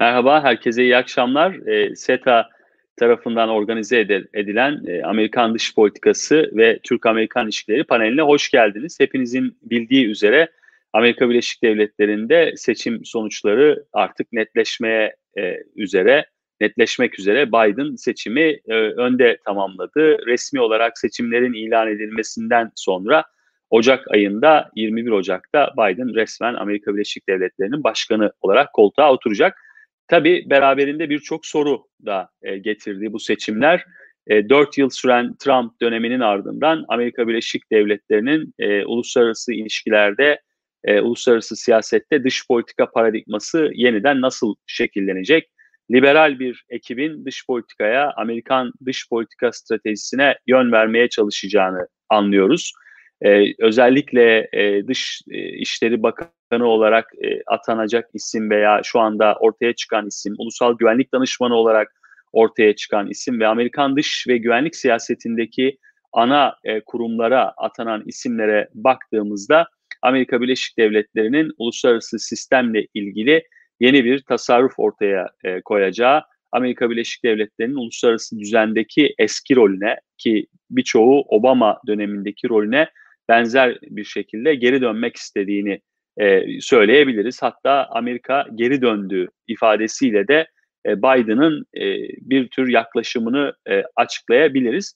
Merhaba, herkese iyi akşamlar. Eee, SETA tarafından organize edilen, eee, Amerikan Dış Politikası ve Türk-Amerikan İlişkileri paneline hoş geldiniz. Hepinizin bildiği üzere Amerika Birleşik Devletleri'nde seçim sonuçları artık netleşmeye eee, üzere, netleşmek üzere. Biden seçimi eee, önde tamamladı. Resmi olarak seçimlerin ilan edilmesinden sonra Ocak ayında 21 Ocak'ta Biden resmen Amerika Birleşik Devletleri'nin başkanı olarak koltuğa oturacak. Tabii beraberinde birçok soru da e, getirdi bu seçimler. E, 4 yıl süren Trump döneminin ardından Amerika Birleşik Devletleri'nin e, uluslararası ilişkilerde, e, uluslararası siyasette dış politika paradigması yeniden nasıl şekillenecek? Liberal bir ekibin dış politikaya, Amerikan dış politika stratejisine yön vermeye çalışacağını anlıyoruz. E, özellikle e, dış e, işleri bakanı olarak e, atanacak isim veya şu anda ortaya çıkan isim, ulusal güvenlik danışmanı olarak ortaya çıkan isim ve Amerikan dış ve güvenlik siyasetindeki ana e, kurumlara atanan isimlere baktığımızda Amerika Birleşik Devletleri'nin uluslararası sistemle ilgili yeni bir tasarruf ortaya e, koyacağı, Amerika Birleşik Devletleri'nin uluslararası düzendeki eski rolüne ki birçoğu Obama dönemindeki rolüne benzer bir şekilde geri dönmek istediğini e, söyleyebiliriz. Hatta Amerika geri döndüğü ifadesiyle de e, Biden'ın e, bir tür yaklaşımını e, açıklayabiliriz.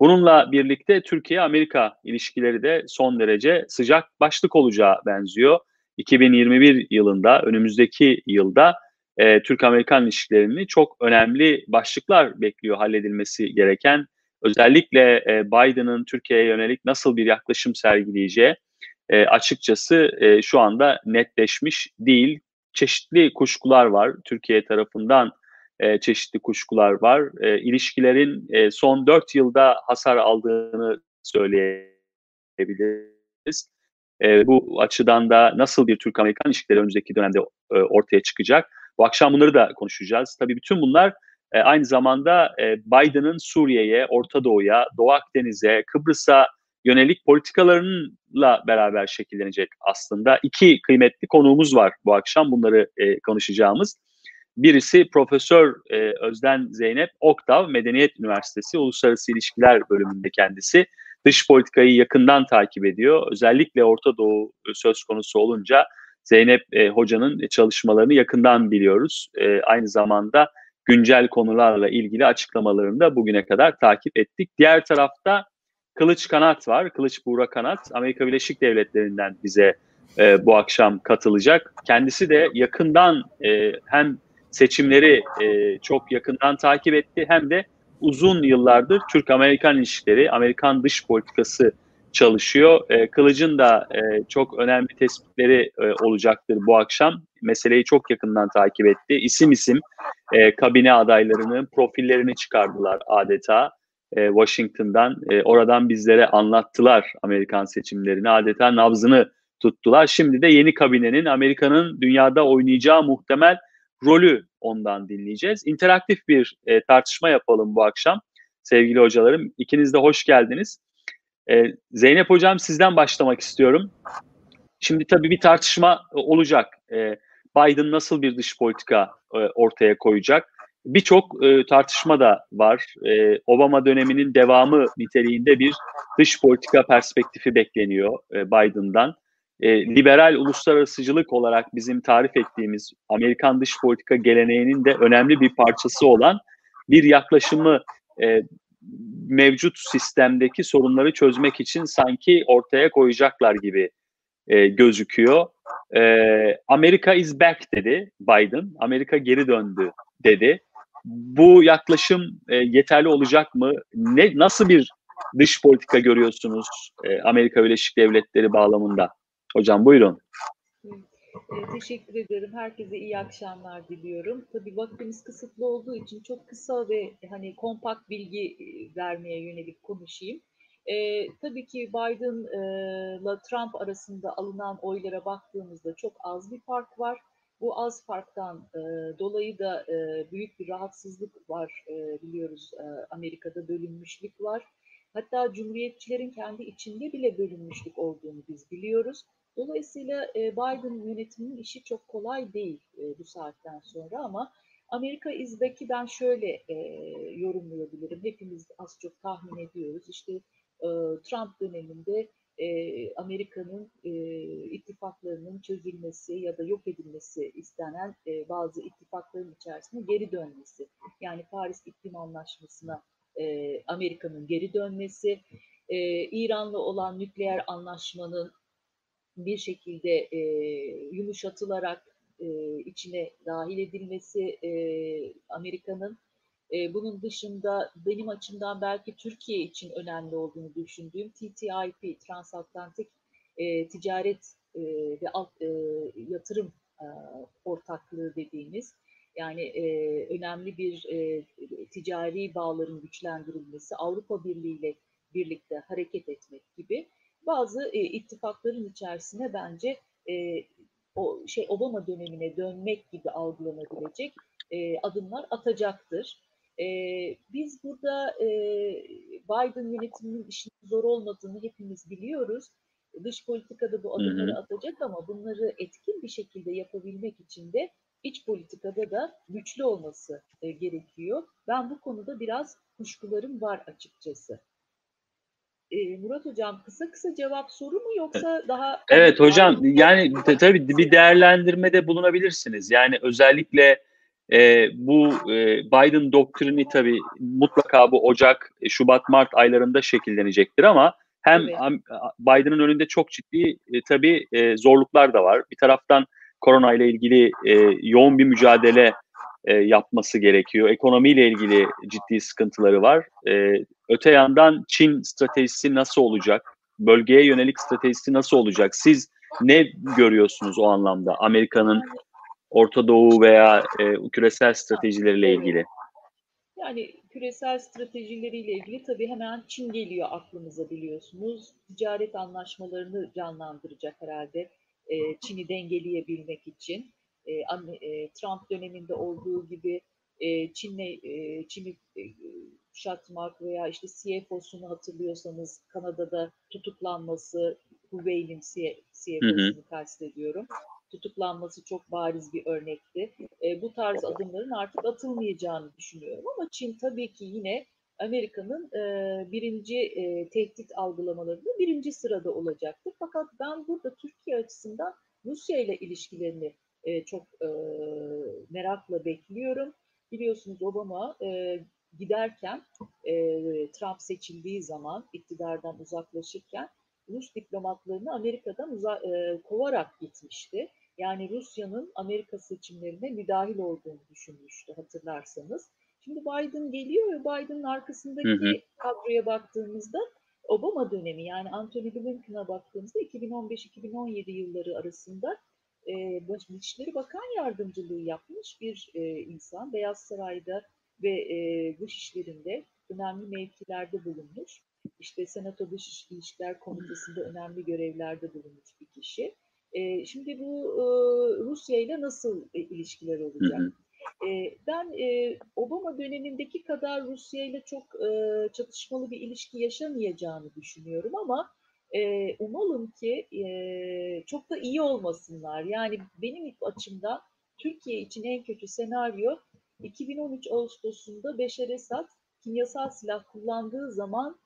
Bununla birlikte Türkiye-Amerika ilişkileri de son derece sıcak başlık olacağı benziyor. 2021 yılında, önümüzdeki yılda e, Türk-Amerikan ilişkilerini çok önemli başlıklar bekliyor halledilmesi gereken özellikle e, Biden'ın Türkiye'ye yönelik nasıl bir yaklaşım sergileyeceği e, açıkçası e, şu anda netleşmiş değil. Çeşitli kuşkular var Türkiye tarafından e, çeşitli kuşkular var. E, ilişkilerin e, son dört yılda hasar aldığını söyleyebiliriz. E, bu açıdan da nasıl bir Türk-Amerikan ilişkileri önümüzdeki dönemde e, ortaya çıkacak? Bu akşam bunları da konuşacağız. Tabii bütün bunlar e, aynı zamanda e, Biden'ın Suriye'ye, Orta Doğu'ya, Doğu Akdeniz'e, Kıbrıs'a yönelik politikalarıyla beraber şekillenecek aslında. iki kıymetli konuğumuz var bu akşam bunları e, konuşacağımız. Birisi Profesör e, Özden Zeynep Oktav, Medeniyet Üniversitesi Uluslararası İlişkiler bölümünde kendisi. Dış politikayı yakından takip ediyor. Özellikle Orta Doğu söz konusu olunca Zeynep e, Hoca'nın çalışmalarını yakından biliyoruz. E, aynı zamanda güncel konularla ilgili açıklamalarını da bugüne kadar takip ettik. Diğer tarafta Kılıç Kanat var. Kılıç Buğra Kanat Amerika Birleşik Devletleri'nden bize e, bu akşam katılacak. Kendisi de yakından e, hem seçimleri e, çok yakından takip etti hem de uzun yıllardır Türk-Amerikan ilişkileri, Amerikan dış politikası çalışıyor. E, Kılıç'ın da e, çok önemli tespitleri e, olacaktır bu akşam. Meseleyi çok yakından takip etti. İsim isim e, kabine adaylarının profillerini çıkardılar adeta. E, Washington'dan e, oradan bizlere anlattılar Amerikan seçimlerini adeta nabzını tuttular. Şimdi de yeni kabinenin Amerika'nın dünyada oynayacağı muhtemel rolü ondan dinleyeceğiz. İnteraktif bir e, tartışma yapalım bu akşam sevgili hocalarım. İkiniz de hoş geldiniz. E, Zeynep Hocam sizden başlamak istiyorum. Şimdi tabii bir tartışma olacak. E, Biden nasıl bir dış politika e, ortaya koyacak? Birçok e, tartışma da var. E, Obama döneminin devamı niteliğinde bir dış politika perspektifi bekleniyor e, Biden'dan. E, liberal uluslararasıcılık olarak bizim tarif ettiğimiz Amerikan dış politika geleneğinin de önemli bir parçası olan bir yaklaşımı e, mevcut sistemdeki sorunları çözmek için sanki ortaya koyacaklar gibi e, gözüküyor. E, Amerika is back dedi Biden. Amerika geri döndü dedi. Bu yaklaşım e, yeterli olacak mı? Ne nasıl bir dış politika görüyorsunuz e, Amerika Birleşik Devletleri bağlamında? Hocam buyurun. E, teşekkür ederim. Herkese iyi akşamlar diliyorum. Tabii vaktimiz kısıtlı olduğu için çok kısa ve hani kompakt bilgi e, vermeye yönelik konuşayım. E, tabii ki Biden'la Trump arasında alınan oylara baktığımızda çok az bir fark var. Bu az farktan e, dolayı da e, büyük bir rahatsızlık var e, biliyoruz. E, Amerika'da bölünmüşlük var. Hatta cumhuriyetçilerin kendi içinde bile bölünmüşlük olduğunu biz biliyoruz. Dolayısıyla e, Biden yönetiminin işi çok kolay değil e, bu saatten sonra ama Amerika izdeki ben şöyle e, yorumlayabilirim. Hepimiz az çok tahmin ediyoruz. İşte e, Trump döneminde e, Amerika'nın e, ittifaklarının çözülmesi ya da yok edilmesi istenen e, bazı ittifakların içerisine geri dönmesi. Yani Paris İklim Anlaşması'na e, Amerika'nın geri dönmesi, e, İran'la olan nükleer anlaşmanın bir şekilde e, yumuşatılarak e, içine dahil edilmesi e, Amerika'nın e, bunun dışında benim açımdan belki Türkiye için önemli olduğunu düşündüğüm TTIP, Transatlantik e, Ticaret e, ve alt, e, Yatırım e, Ortaklığı dediğimiz yani e, önemli bir e, ticari bağların güçlendirilmesi, Avrupa Birliği ile birlikte hareket etmek gibi bazı e, ittifakların içerisine bence e, o şey Obama dönemine dönmek gibi algılanabilecek e, adımlar atacaktır. E, biz burada e, Biden yönetiminin işinin zor olmadığını hepimiz biliyoruz. Dış politikada bu adımları hı hı. atacak ama bunları etkin bir şekilde yapabilmek için de iç politikada da güçlü olması e, gerekiyor. Ben bu konuda biraz kuşkularım var açıkçası. E, Murat Hocam kısa kısa cevap soru mu yoksa daha... Evet hocam yani tabii bir değerlendirmede bulunabilirsiniz. Yani özellikle e, bu e, Biden doktrini tabii mutlaka bu Ocak, Şubat, Mart aylarında şekillenecektir ama hem evet. Biden'ın önünde çok ciddi e, tabii e, zorluklar da var. Bir taraftan korona ile ilgili e, yoğun bir mücadele e, yapması gerekiyor. Ekonomiyle ilgili ciddi sıkıntıları var. E, öte yandan Çin stratejisi nasıl olacak? Bölgeye yönelik stratejisi nasıl olacak? Siz ne görüyorsunuz o anlamda Amerika'nın Orta Doğu veya e, küresel stratejileriyle ilgili? Yani küresel stratejileriyle ilgili tabii hemen Çin geliyor aklımıza biliyorsunuz. Ticaret anlaşmalarını canlandıracak herhalde e, Çin'i dengeleyebilmek için. E, e, Trump döneminde olduğu gibi e, Çin'le e, Çin'i e, kuşatmak veya işte CFO'sunu hatırlıyorsanız Kanada'da tutuklanması, Huawei'nin CFO'sunu kastediyorum. Tutuklanması çok bariz bir örnekti. E, bu tarz adımların artık atılmayacağını düşünüyorum ama Çin tabii ki yine Amerika'nın e, birinci e, tehdit algılamalarında birinci sırada olacaktır. Fakat ben burada Türkiye açısından Rusya ile ilişkilerini e, çok e, merakla bekliyorum. Biliyorsunuz Obama e, giderken e, Trump seçildiği zaman iktidardan uzaklaşırken Rus diplomatlarını Amerika'dan uza, e, kovarak gitmişti. Yani Rusya'nın Amerika seçimlerine müdahil olduğunu düşünmüştü hatırlarsanız. Şimdi Biden geliyor ve Biden'ın arkasındaki hı hı. kadroya baktığımızda Obama dönemi yani Anthony Blinken'a baktığımızda 2015-2017 yılları arasında e, Dışişleri Bakan Yardımcılığı yapmış bir e, insan. Beyaz Saray'da ve e, dış işlerinde önemli mevkilerde bulunmuş. İşte Senato Dış İlişkiler Komitesi'nde önemli görevlerde bulunmuş bir kişi. E, şimdi bu e, Rusya ile nasıl e, ilişkiler olacak? Hı hı. Ben e, Obama dönemindeki kadar Rusya ile çok e, çatışmalı bir ilişki yaşamayacağını düşünüyorum ama e, umalım ki e, çok da iyi olmasınlar. Yani benim açımdan Türkiye için en kötü senaryo 2013 Ağustos'unda Beşer Esad kimyasal silah kullandığı zaman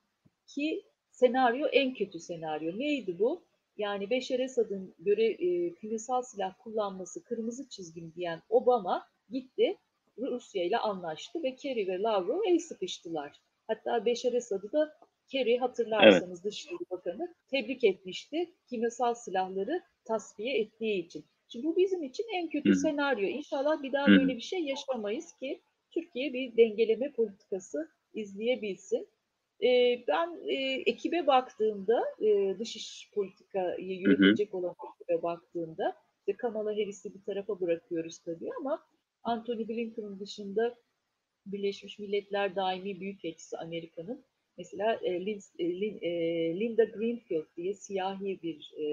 ki senaryo en kötü senaryo. Neydi bu? Yani Beşer Esad'ın göre e, kimyasal silah kullanması kırmızı çizgim diyen Obama gitti Rusya ile anlaştı ve Kerry ve Lavrov el sıkıştılar. Hatta Beşer Esad'ı da Kerry hatırlarsanız evet. Dışişleri Bakanı tebrik etmişti kimyasal silahları tasfiye ettiği için. Şimdi bu bizim için en kötü Hı. senaryo. İnşallah bir daha Hı. böyle bir şey yaşamayız ki Türkiye bir dengeleme politikası izleyebilsin. Ee, ben e, ekibe baktığımda, e, dış iş politikayı yürütecek olan ekibe baktığımda, işte Kamala Harris'i bir tarafa bırakıyoruz tabii ama Anthony Blinken'ın dışında Birleşmiş Milletler Daimi Büyükelçisi Amerika'nın Mesela e, Lind, e, e, Linda Greenfield diye siyahi bir e,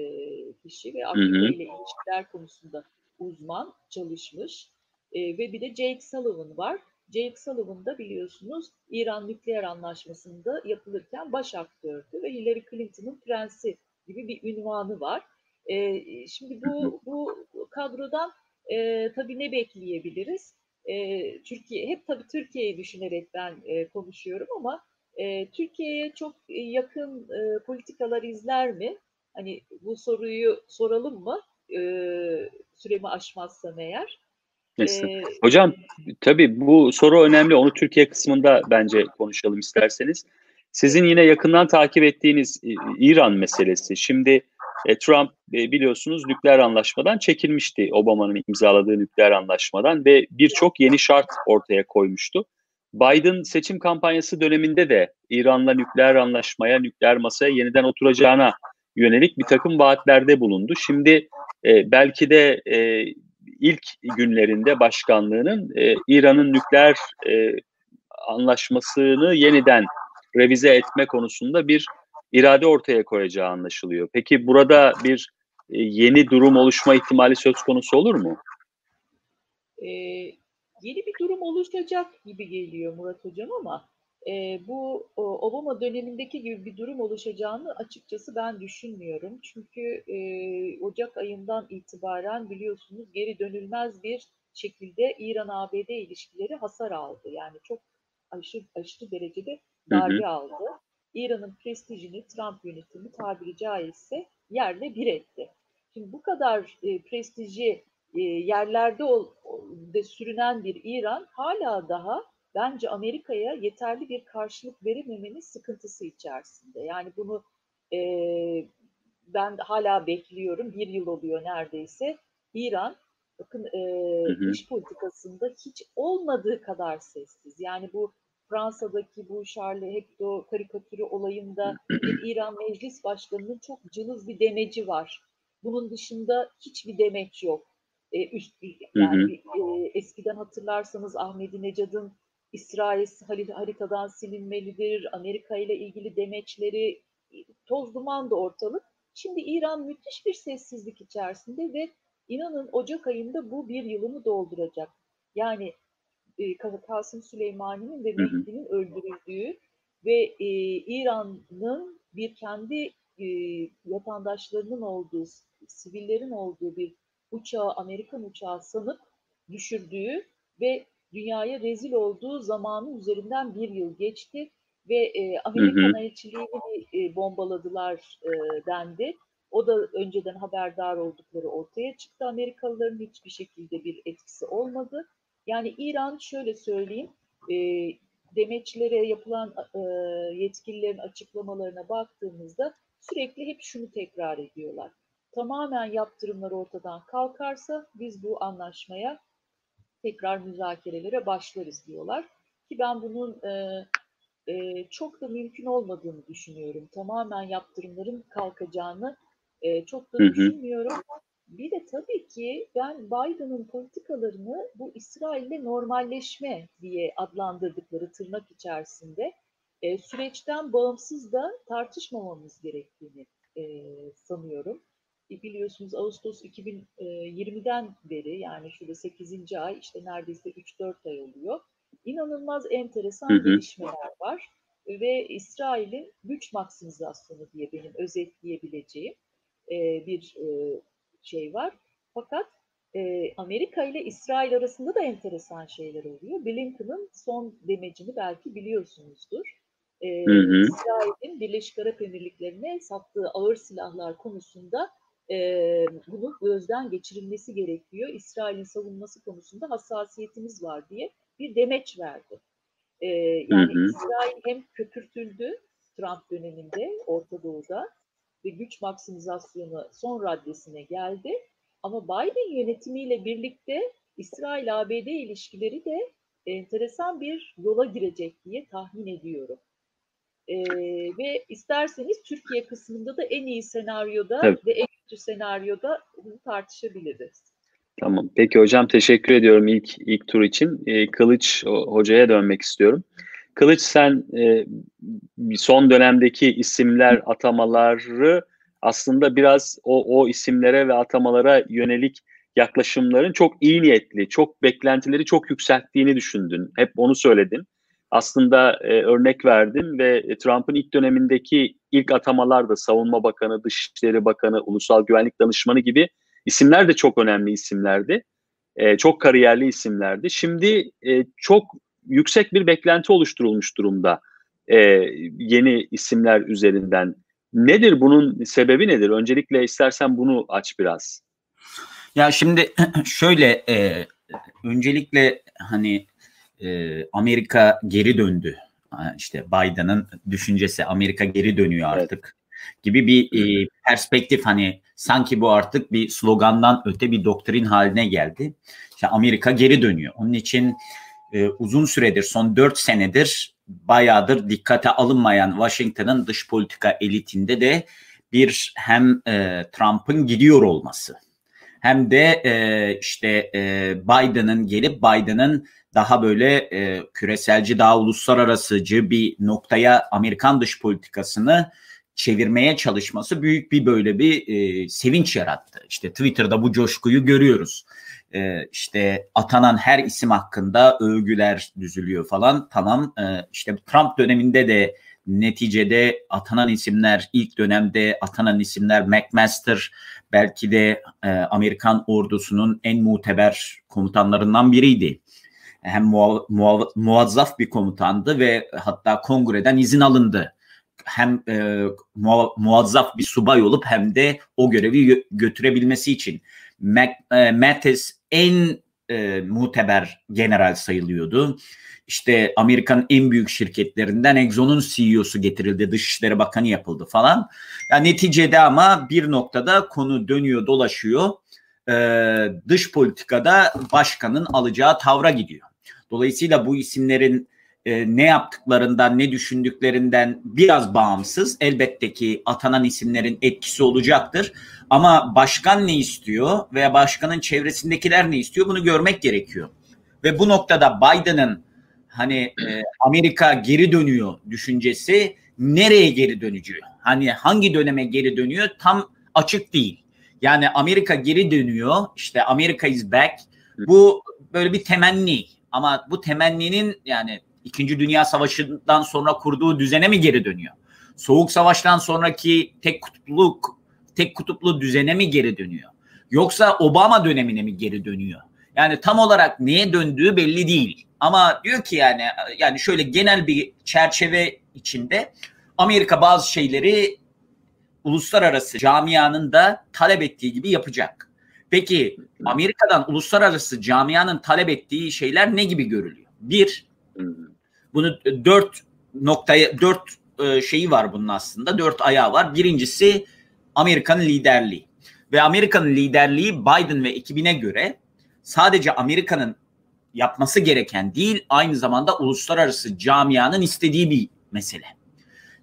kişi ve Afrika ile ilişkiler konusunda uzman çalışmış. E, ve bir de Jake Sullivan var. Jake Sullivan da biliyorsunuz İran nükleer anlaşmasında yapılırken baş aktördü ve Hillary Clinton'ın prensi gibi bir ünvanı var. E, şimdi bu bu kadrodan e, tabii ne bekleyebiliriz? E, Türkiye hep tabii Türkiye'yi düşünerek ben e, konuşuyorum ama e, Türkiye'ye çok yakın e, politikalar izler mi? Hani bu soruyu soralım mı? E, süremi aşmazsam eğer. Ee, Hocam tabii bu soru önemli. Onu Türkiye kısmında bence konuşalım isterseniz. Sizin yine yakından takip ettiğiniz İran meselesi. Şimdi e, Trump e, biliyorsunuz nükleer anlaşmadan çekilmişti. Obama'nın imzaladığı nükleer anlaşmadan ve birçok yeni şart ortaya koymuştu. Biden seçim kampanyası döneminde de İran'la nükleer anlaşmaya, nükleer masaya yeniden oturacağına yönelik bir takım vaatlerde bulundu. Şimdi e, belki de e, ilk günlerinde başkanlığının e, İran'ın nükleer e, anlaşmasını yeniden revize etme konusunda bir irade ortaya koyacağı anlaşılıyor. Peki burada bir e, yeni durum oluşma ihtimali söz konusu olur mu? Ee, yeni bir durum oluşacak gibi geliyor Murat Hocam ama e, bu o, Obama dönemindeki gibi bir durum oluşacağını açıkçası ben düşünmüyorum. Çünkü e, Ocak ayından itibaren biliyorsunuz geri dönülmez bir şekilde İran-ABD ilişkileri hasar aldı. Yani çok aşırı, aşırı derecede darbe hı hı. aldı. İran'ın prestijini Trump yönetimi tabiri caizse yerle bir etti. Şimdi bu kadar e, prestiji e, yerlerde ol, de sürünen bir İran hala daha bence Amerika'ya yeterli bir karşılık verememenin sıkıntısı içerisinde. Yani bunu e, ben hala bekliyorum. Bir yıl oluyor neredeyse. İran bakın e, hı hı. dış politikasında hiç olmadığı kadar sessiz. Yani bu Fransa'daki bu Charlie Hebdo karikatürü olayında bir İran Meclis Başkanı'nın çok cılız bir demeci var. Bunun dışında hiçbir demeç yok. E, üst, yani hı hı. E, eskiden hatırlarsanız Ahmedi Necad'ın İsrail haritadan silinmelidir, Amerika ile ilgili demeçleri, toz duman da ortalık. Şimdi İran müthiş bir sessizlik içerisinde ve inanın Ocak ayında bu bir yılını dolduracak. Yani e, Kasım Süleymani'nin ve Mehdi'nin öldürüldüğü ve e, İran'ın bir kendi e, vatandaşlarının olduğu, sivillerin olduğu bir uçağı, Amerikan uçağı sanıp düşürdüğü ve dünyaya rezil olduğu zamanın üzerinden bir yıl geçti ve e, Amerikan elçiliğini e, bombaladılar e, dendi. O da önceden haberdar oldukları ortaya çıktı. Amerikalıların hiçbir şekilde bir etkisi olmadı. Yani İran şöyle söyleyeyim, e, demeçlere yapılan e, yetkililerin açıklamalarına baktığımızda sürekli hep şunu tekrar ediyorlar. Tamamen yaptırımlar ortadan kalkarsa biz bu anlaşmaya tekrar müzakerelere başlarız diyorlar. Ki ben bunun e, e, çok da mümkün olmadığını düşünüyorum. Tamamen yaptırımların kalkacağını e, çok da hı hı. düşünmüyorum. Bir de tabii ki ben Biden'ın politikalarını bu İsrail'le normalleşme diye adlandırdıkları tırnak içerisinde e, süreçten bağımsız da tartışmamamız gerektiğini e, sanıyorum. E, biliyorsunuz Ağustos 2020'den beri yani şurada 8. ay işte neredeyse 3-4 ay oluyor. İnanılmaz enteresan hı hı. gelişmeler var ve İsrail'in güç maksimizasyonu diye benim özetleyebileceğim e, bir e, şey var. Fakat e, Amerika ile İsrail arasında da enteresan şeyler oluyor. Blinken'ın son demecini belki biliyorsunuzdur. E, İsrail'in Birleşik Arap Emirlikleri'ne sattığı ağır silahlar konusunda e, bunu gözden geçirilmesi gerekiyor. İsrail'in savunması konusunda hassasiyetimiz var diye bir demeç verdi. E, yani hı hı. İsrail hem köpürtüldü Trump döneminde Orta Doğu'da ve güç maksimizasyonu son raddesine geldi. Ama Biden yönetimiyle birlikte İsrail-ABD ilişkileri de enteresan bir yola girecek diye tahmin ediyorum. Ee, ve isterseniz Türkiye kısmında da en iyi senaryoda Tabii. ve en kötü senaryoda bunu tartışabiliriz. Tamam. Peki hocam teşekkür ediyorum ilk ilk tur için. Ee, Kılıç hocaya dönmek istiyorum. Kılıç sen e, son dönemdeki isimler atamaları aslında biraz o, o isimlere ve atamalara yönelik yaklaşımların çok iyi niyetli, çok beklentileri çok yükselttiğini düşündün. Hep onu söyledin. Aslında e, örnek verdin ve Trump'ın ilk dönemindeki ilk atamalar da Savunma Bakanı, Dışişleri Bakanı, Ulusal Güvenlik Danışmanı gibi isimler de çok önemli isimlerdi. E, çok kariyerli isimlerdi. Şimdi e, çok yüksek bir beklenti oluşturulmuş durumda e, yeni isimler üzerinden. Nedir bunun sebebi nedir? Öncelikle istersen bunu aç biraz. Ya şimdi şöyle e, öncelikle hani e, Amerika geri döndü. İşte Biden'ın düşüncesi Amerika geri dönüyor artık evet. gibi bir e, perspektif hani sanki bu artık bir slogandan öte bir doktrin haline geldi. İşte Amerika geri dönüyor. Onun için e, uzun süredir son dört senedir bayağıdır dikkate alınmayan Washington'ın dış politika elitinde de bir hem e, Trump'ın gidiyor olması hem de e, işte e, Biden'ın gelip Biden'ın daha böyle e, küreselci, daha uluslararasıcı bir noktaya Amerikan dış politikasını çevirmeye çalışması büyük bir böyle bir e, sevinç yarattı. İşte Twitter'da bu coşkuyu görüyoruz. E, işte atanan her isim hakkında övgüler düzülüyor falan. Tamam e, işte Trump döneminde de neticede atanan isimler ilk dönemde atanan isimler McMaster belki de e, Amerikan ordusunun en muteber komutanlarından biriydi. Hem muav, muav, muazzaf bir komutandı ve hatta kongreden izin alındı. Hem e, muav, muazzaf bir subay olup hem de o görevi götürebilmesi için. Mac, e, Mattis en e, muteber general sayılıyordu. İşte Amerika'nın en büyük şirketlerinden Exxon'un CEO'su getirildi, Dışişleri Bakanı yapıldı falan. Yani neticede ama bir noktada konu dönüyor, dolaşıyor. Ee, dış politikada başkanın alacağı tavra gidiyor. Dolayısıyla bu isimlerin e, ne yaptıklarından, ne düşündüklerinden biraz bağımsız. Elbette ki atanan isimlerin etkisi olacaktır. Ama başkan ne istiyor veya başkanın çevresindekiler ne istiyor bunu görmek gerekiyor. Ve bu noktada Biden'ın hani e, Amerika geri dönüyor düşüncesi nereye geri dönüyor? Hani hangi döneme geri dönüyor tam açık değil. Yani Amerika geri dönüyor işte Amerika is back bu böyle bir temenni ama bu temenninin yani İkinci Dünya Savaşı'ndan sonra kurduğu düzene mi geri dönüyor? Soğuk Savaş'tan sonraki tek kutupluluk tek kutuplu düzene mi geri dönüyor? Yoksa Obama dönemine mi geri dönüyor? Yani tam olarak neye döndüğü belli değil. Ama diyor ki yani yani şöyle genel bir çerçeve içinde Amerika bazı şeyleri uluslararası camianın da talep ettiği gibi yapacak. Peki Amerika'dan uluslararası camianın talep ettiği şeyler ne gibi görülüyor? Bir, bunu dört noktaya, dört e, şeyi var bunun aslında. Dört ayağı var. Birincisi Amerika'nın liderliği. Ve Amerika'nın liderliği Biden ve ekibine göre sadece Amerika'nın yapması gereken değil, aynı zamanda uluslararası camianın istediği bir mesele.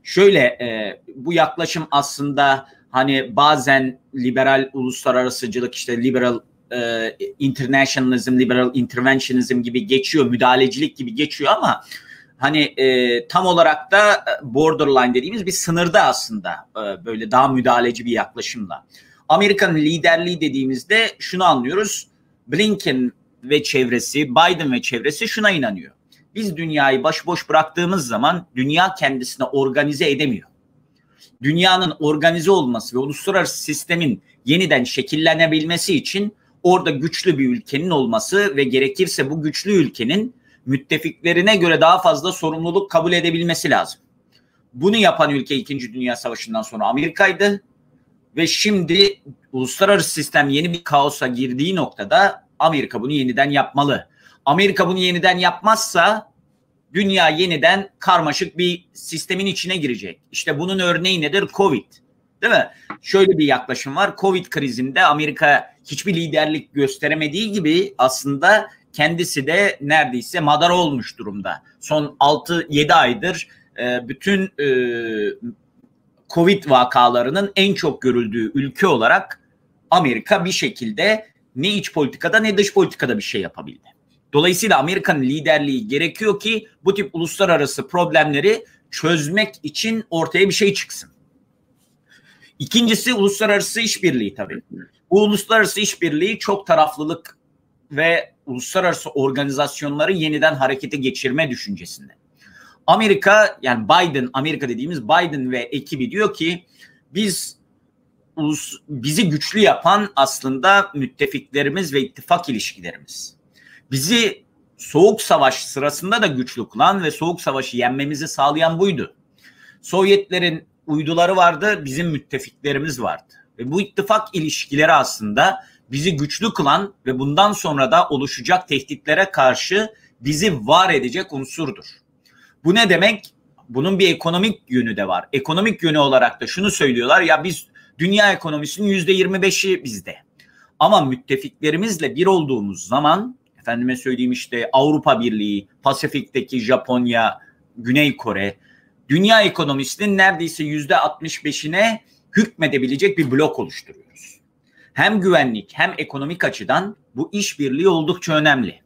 Şöyle e, bu yaklaşım aslında hani bazen liberal uluslararasıcılık işte liberal e, internationalism, liberal interventionism gibi geçiyor, müdahalecilik gibi geçiyor ama hani e, tam olarak da borderline dediğimiz bir sınırda aslında e, böyle daha müdahaleci bir yaklaşımla. Amerika'nın liderliği dediğimizde şunu anlıyoruz. Blinken ve çevresi, Biden ve çevresi şuna inanıyor. Biz dünyayı başboş bıraktığımız zaman dünya kendisine organize edemiyor. Dünyanın organize olması ve uluslararası sistemin yeniden şekillenebilmesi için orada güçlü bir ülkenin olması ve gerekirse bu güçlü ülkenin müttefiklerine göre daha fazla sorumluluk kabul edebilmesi lazım. Bunu yapan ülke 2. Dünya Savaşı'ndan sonra Amerika'ydı ve şimdi uluslararası sistem yeni bir kaosa girdiği noktada Amerika bunu yeniden yapmalı. Amerika bunu yeniden yapmazsa dünya yeniden karmaşık bir sistemin içine girecek. İşte bunun örneği nedir? Covid. Değil mi? Şöyle bir yaklaşım var. Covid krizinde Amerika hiçbir liderlik gösteremediği gibi aslında kendisi de neredeyse madara olmuş durumda. Son 6-7 aydır e, bütün e, Covid vakalarının en çok görüldüğü ülke olarak Amerika bir şekilde ne iç politikada ne dış politikada bir şey yapabildi. Dolayısıyla Amerika'nın liderliği gerekiyor ki bu tip uluslararası problemleri çözmek için ortaya bir şey çıksın. İkincisi uluslararası işbirliği tabii. Bu uluslararası işbirliği çok taraflılık ve uluslararası organizasyonları yeniden harekete geçirme düşüncesinde. Amerika yani Biden Amerika dediğimiz Biden ve ekibi diyor ki biz ulus, bizi güçlü yapan aslında müttefiklerimiz ve ittifak ilişkilerimiz. Bizi soğuk savaş sırasında da güçlü kılan ve soğuk savaşı yenmemizi sağlayan buydu. Sovyetlerin uyduları vardı, bizim müttefiklerimiz vardı. Ve bu ittifak ilişkileri aslında bizi güçlü kılan ve bundan sonra da oluşacak tehditlere karşı bizi var edecek unsurdur. Bu ne demek? Bunun bir ekonomik yönü de var. Ekonomik yönü olarak da şunu söylüyorlar ya biz dünya ekonomisinin yüzde yirmi beşi bizde. Ama müttefiklerimizle bir olduğumuz zaman efendime söyleyeyim işte Avrupa Birliği, Pasifik'teki Japonya, Güney Kore, dünya ekonomisinin neredeyse yüzde 65'ine hükmedebilecek bir blok oluşturuyoruz. Hem güvenlik hem ekonomik açıdan bu işbirliği oldukça önemli.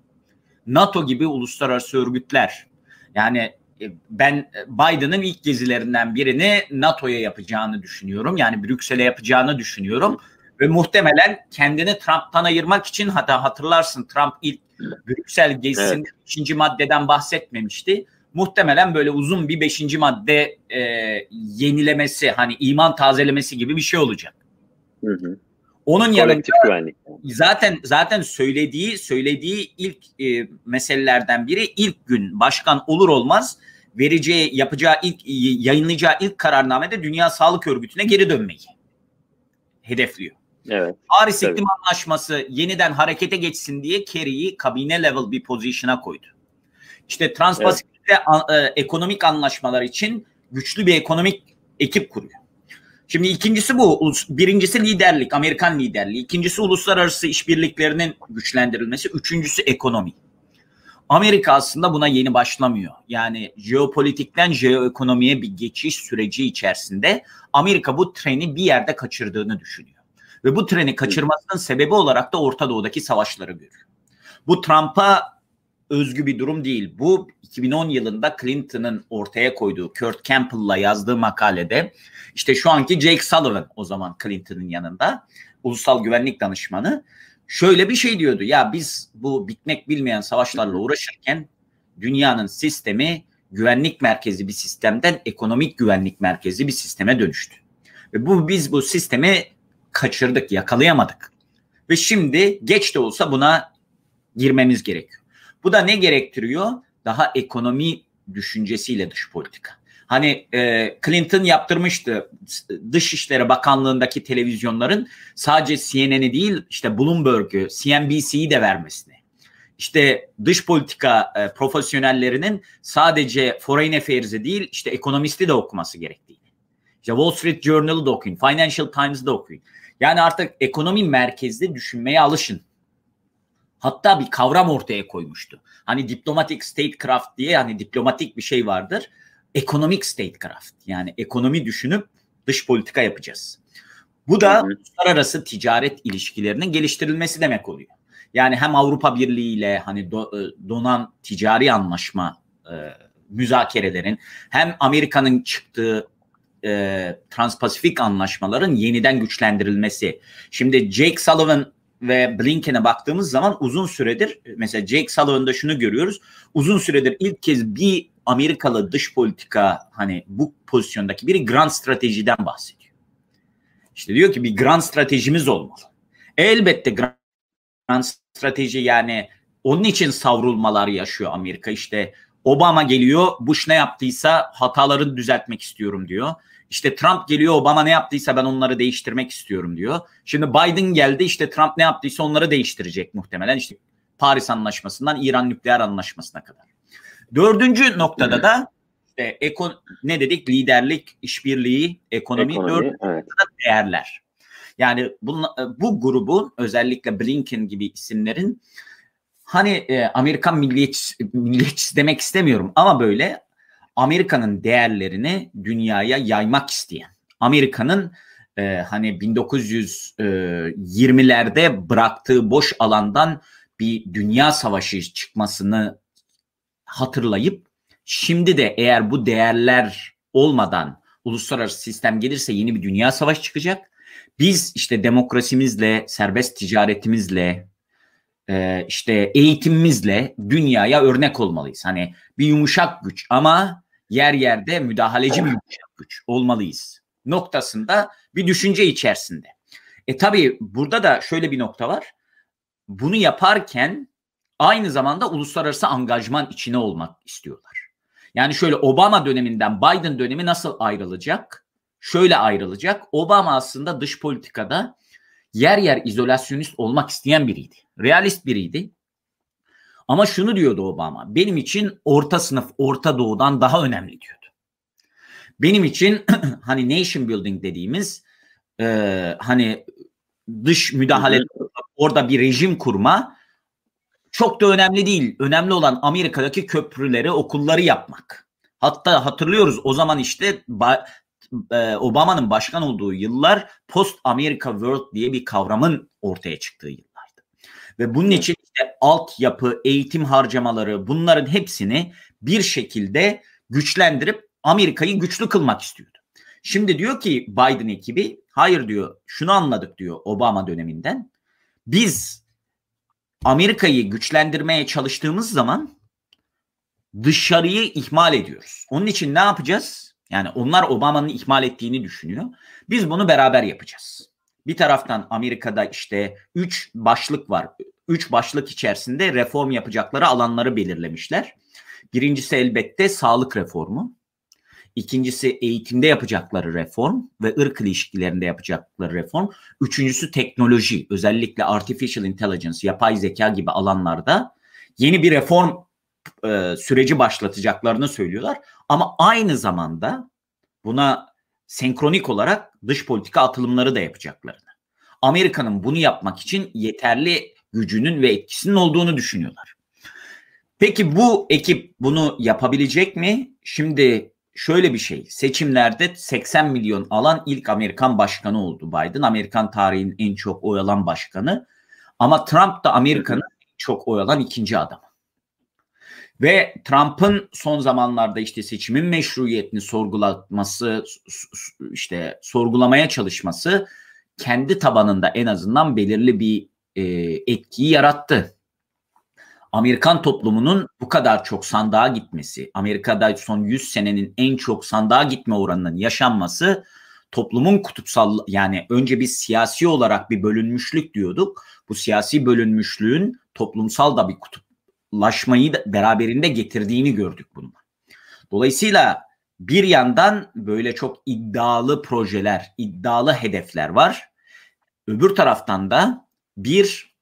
NATO gibi uluslararası örgütler yani e, ben Biden'ın ilk gezilerinden birini NATO'ya yapacağını düşünüyorum. Yani Brüksel'e yapacağını düşünüyorum. Ve muhtemelen kendini Trump'tan ayırmak için hatta hatırlarsın Trump ilk Brüksel gezisinde evet. beşinci maddeden bahsetmemişti. Muhtemelen böyle uzun bir beşinci madde e, yenilemesi hani iman tazelemesi gibi bir şey olacak. Hı hı. Onun yanında güvenlik. zaten zaten söylediği söylediği ilk e, meselelerden biri ilk gün başkan olur olmaz vereceği yapacağı ilk yayınlayacağı ilk kararnamede Dünya Sağlık Örgütü'ne geri dönmeyi hedefliyor. Evet. Paris İklim Anlaşması yeniden harekete geçsin diye Kerry'i kabine level bir pozisyona koydu. İşte Transpasifik'te evet. e, ekonomik anlaşmalar için güçlü bir ekonomik ekip kuruyor. Şimdi ikincisi bu. Birincisi liderlik, Amerikan liderliği. İkincisi uluslararası işbirliklerinin güçlendirilmesi. Üçüncüsü ekonomi. Amerika aslında buna yeni başlamıyor. Yani jeopolitikten jeoekonomiye bir geçiş süreci içerisinde Amerika bu treni bir yerde kaçırdığını düşünüyor. Ve bu treni kaçırmasının sebebi olarak da Orta Doğu'daki savaşları görüyor. Bu Trump'a özgü bir durum değil. Bu 2010 yılında Clinton'ın ortaya koyduğu Kurt Campbell'la yazdığı makalede işte şu anki Jake Sullivan o zaman Clinton'ın yanında ulusal güvenlik danışmanı şöyle bir şey diyordu. Ya biz bu bitmek bilmeyen savaşlarla uğraşırken dünyanın sistemi güvenlik merkezi bir sistemden ekonomik güvenlik merkezi bir sisteme dönüştü. Ve bu biz bu sistemi kaçırdık, yakalayamadık. Ve şimdi geç de olsa buna girmemiz gerekiyor. Bu da ne gerektiriyor? Daha ekonomi düşüncesiyle dış politika. Hani e, Clinton yaptırmıştı Dışişleri Bakanlığı'ndaki televizyonların sadece CNN'i değil işte Bloomberg'ü, CNBC'yi de vermesini. İşte dış politika e, profesyonellerinin sadece Foreign Affairs'i değil işte ekonomisti de okuması gerektiğini. İşte Wall Street Journal'ı da okuyun, Financial Times'ı da okuyun. Yani artık ekonomi merkezli düşünmeye alışın. Hatta bir kavram ortaya koymuştu. Hani diplomatic statecraft diye hani diplomatik bir şey vardır. Economic statecraft yani ekonomi düşünüp dış politika yapacağız. Bu da uluslararası ticaret ilişkilerinin geliştirilmesi demek oluyor. Yani hem Avrupa Birliği ile hani do, e, donan ticari anlaşma e, müzakerelerin hem Amerika'nın çıktığı e, Transpasifik anlaşmaların yeniden güçlendirilmesi. Şimdi Jake Sullivan ve Blinken'e baktığımız zaman uzun süredir mesela Jake Sullivan'da şunu görüyoruz. Uzun süredir ilk kez bir Amerikalı dış politika hani bu pozisyondaki biri grand stratejiden bahsediyor. İşte diyor ki bir grand stratejimiz olmalı. Elbette grand strateji yani onun için savrulmalar yaşıyor Amerika. İşte Obama geliyor, Bush ne yaptıysa hatalarını düzeltmek istiyorum diyor. İşte Trump geliyor, Obama ne yaptıysa ben onları değiştirmek istiyorum diyor. Şimdi Biden geldi, işte Trump ne yaptıysa onları değiştirecek muhtemelen. İşte Paris Anlaşması'ndan İran nükleer anlaşmasına kadar. Dördüncü noktada da işte eko, ne dedik? Liderlik, işbirliği, ekonomi, ekonomi dördüncü evet. değerler. Yani bu, bu grubun özellikle Blinken gibi isimlerin hani e, Amerikan milliyetçisi, milliyetçisi demek istemiyorum ama böyle Amerika'nın değerlerini dünyaya yaymak isteyen, Amerika'nın e, hani 1920'lerde e, bıraktığı boş alandan bir dünya savaşı çıkmasını hatırlayıp şimdi de eğer bu değerler olmadan uluslararası sistem gelirse yeni bir dünya savaşı çıkacak. Biz işte demokrasimizle, serbest ticaretimizle, e, işte eğitimimizle dünyaya örnek olmalıyız. Hani bir yumuşak güç ama yer yerde müdahaleci bir güç olmalıyız noktasında bir düşünce içerisinde. E tabii burada da şöyle bir nokta var. Bunu yaparken aynı zamanda uluslararası angajman içine olmak istiyorlar. Yani şöyle Obama döneminden Biden dönemi nasıl ayrılacak? Şöyle ayrılacak. Obama aslında dış politikada yer yer izolasyonist olmak isteyen biriydi. Realist biriydi. Ama şunu diyordu Obama. Benim için orta sınıf, Orta Doğu'dan daha önemli diyordu. Benim için hani nation building dediğimiz e, hani dış müdahale orada bir rejim kurma çok da önemli değil. Önemli olan Amerika'daki köprüleri, okulları yapmak. Hatta hatırlıyoruz o zaman işte e, Obama'nın başkan olduğu yıllar Post America World diye bir kavramın ortaya çıktığı yıllardı. Ve bunun için işte altyapı, eğitim harcamaları bunların hepsini bir şekilde güçlendirip Amerika'yı güçlü kılmak istiyordu. Şimdi diyor ki Biden ekibi hayır diyor şunu anladık diyor Obama döneminden. Biz Amerika'yı güçlendirmeye çalıştığımız zaman dışarıyı ihmal ediyoruz. Onun için ne yapacağız? Yani onlar Obama'nın ihmal ettiğini düşünüyor. Biz bunu beraber yapacağız. Bir taraftan Amerika'da işte üç başlık var. Üç başlık içerisinde reform yapacakları alanları belirlemişler. Birincisi elbette sağlık reformu. İkincisi eğitimde yapacakları reform ve ırk ilişkilerinde yapacakları reform. Üçüncüsü teknoloji, özellikle artificial intelligence, yapay zeka gibi alanlarda yeni bir reform e, süreci başlatacaklarını söylüyorlar. Ama aynı zamanda buna senkronik olarak dış politika atılımları da yapacaklarını. Amerika'nın bunu yapmak için yeterli gücünün ve etkisinin olduğunu düşünüyorlar. Peki bu ekip bunu yapabilecek mi? Şimdi şöyle bir şey. Seçimlerde 80 milyon alan ilk Amerikan başkanı oldu Biden. Amerikan tarihinin en çok oy alan başkanı. Ama Trump da Amerika'nın çok oy alan ikinci adamı. Ve Trump'ın son zamanlarda işte seçimin meşruiyetini sorgulatması, işte sorgulamaya çalışması kendi tabanında en azından belirli bir e, etkiyi yarattı. Amerikan toplumunun bu kadar çok sandığa gitmesi, Amerika'da son 100 senenin en çok sandığa gitme oranının yaşanması toplumun kutupsal yani önce biz siyasi olarak bir bölünmüşlük diyorduk. Bu siyasi bölünmüşlüğün toplumsal da bir kutuplaşmayı da beraberinde getirdiğini gördük bunu. Dolayısıyla bir yandan böyle çok iddialı projeler, iddialı hedefler var. Öbür taraftan da bir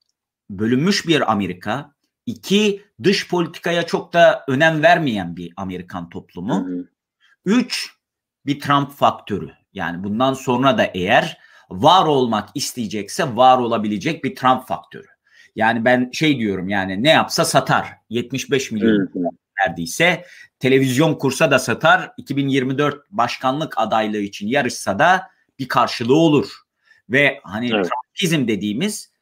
bölünmüş bir Amerika, İki, dış politikaya çok da önem vermeyen bir Amerikan toplumu. Hı hı. Üç, bir Trump faktörü. Yani bundan sonra da eğer var olmak isteyecekse var olabilecek bir Trump faktörü. Yani ben şey diyorum yani ne yapsa satar. 75 milyon neredeyse. Televizyon kursa da satar. 2024 başkanlık adaylığı için yarışsa da bir karşılığı olur. Ve hani evet. Trumpizm dediğimiz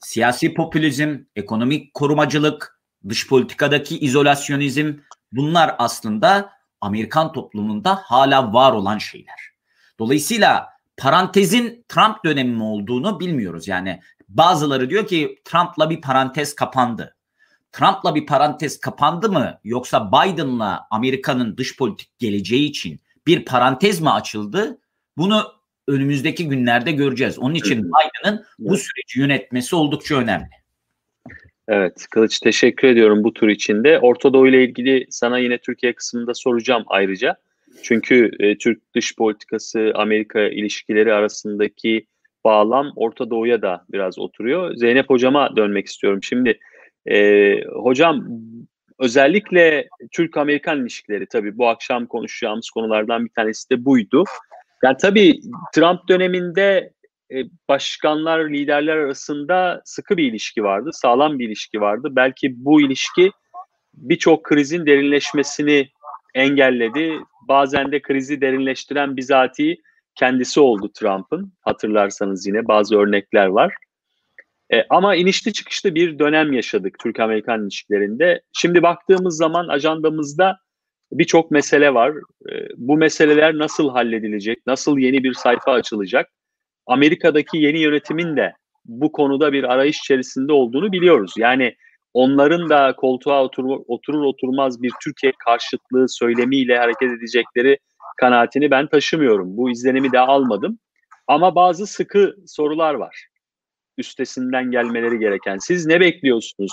siyasi popülizm, ekonomik korumacılık, dış politikadaki izolasyonizm bunlar aslında Amerikan toplumunda hala var olan şeyler. Dolayısıyla parantezin Trump dönemi mi olduğunu bilmiyoruz. Yani bazıları diyor ki Trump'la bir parantez kapandı. Trump'la bir parantez kapandı mı yoksa Biden'la Amerika'nın dış politik geleceği için bir parantez mi açıldı? Bunu önümüzdeki günlerde göreceğiz. Onun için Biden'ın bu süreci yönetmesi oldukça önemli. Evet Kılıç teşekkür ediyorum bu tur içinde. Orta Doğu ile ilgili sana yine Türkiye kısmında soracağım ayrıca. Çünkü e, Türk dış politikası Amerika ilişkileri arasındaki bağlam Orta Doğu'ya da biraz oturuyor. Zeynep hocama dönmek istiyorum. Şimdi e, hocam özellikle Türk-Amerikan ilişkileri tabii bu akşam konuşacağımız konulardan bir tanesi de buydu. Yani tabii Trump döneminde e, başkanlar, liderler arasında sıkı bir ilişki vardı, sağlam bir ilişki vardı. Belki bu ilişki birçok krizin derinleşmesini engelledi. Bazen de krizi derinleştiren bizatihi kendisi oldu Trump'ın. Hatırlarsanız yine bazı örnekler var. E, ama inişli çıkışlı bir dönem yaşadık Türk-Amerikan ilişkilerinde. Şimdi baktığımız zaman ajandamızda birçok mesele var. Ee, bu meseleler nasıl halledilecek? Nasıl yeni bir sayfa açılacak? Amerika'daki yeni yönetimin de bu konuda bir arayış içerisinde olduğunu biliyoruz. Yani onların da koltuğa oturur, oturmaz bir Türkiye karşıtlığı söylemiyle hareket edecekleri kanaatini ben taşımıyorum. Bu izlenimi de almadım. Ama bazı sıkı sorular var. Üstesinden gelmeleri gereken. Siz ne bekliyorsunuz?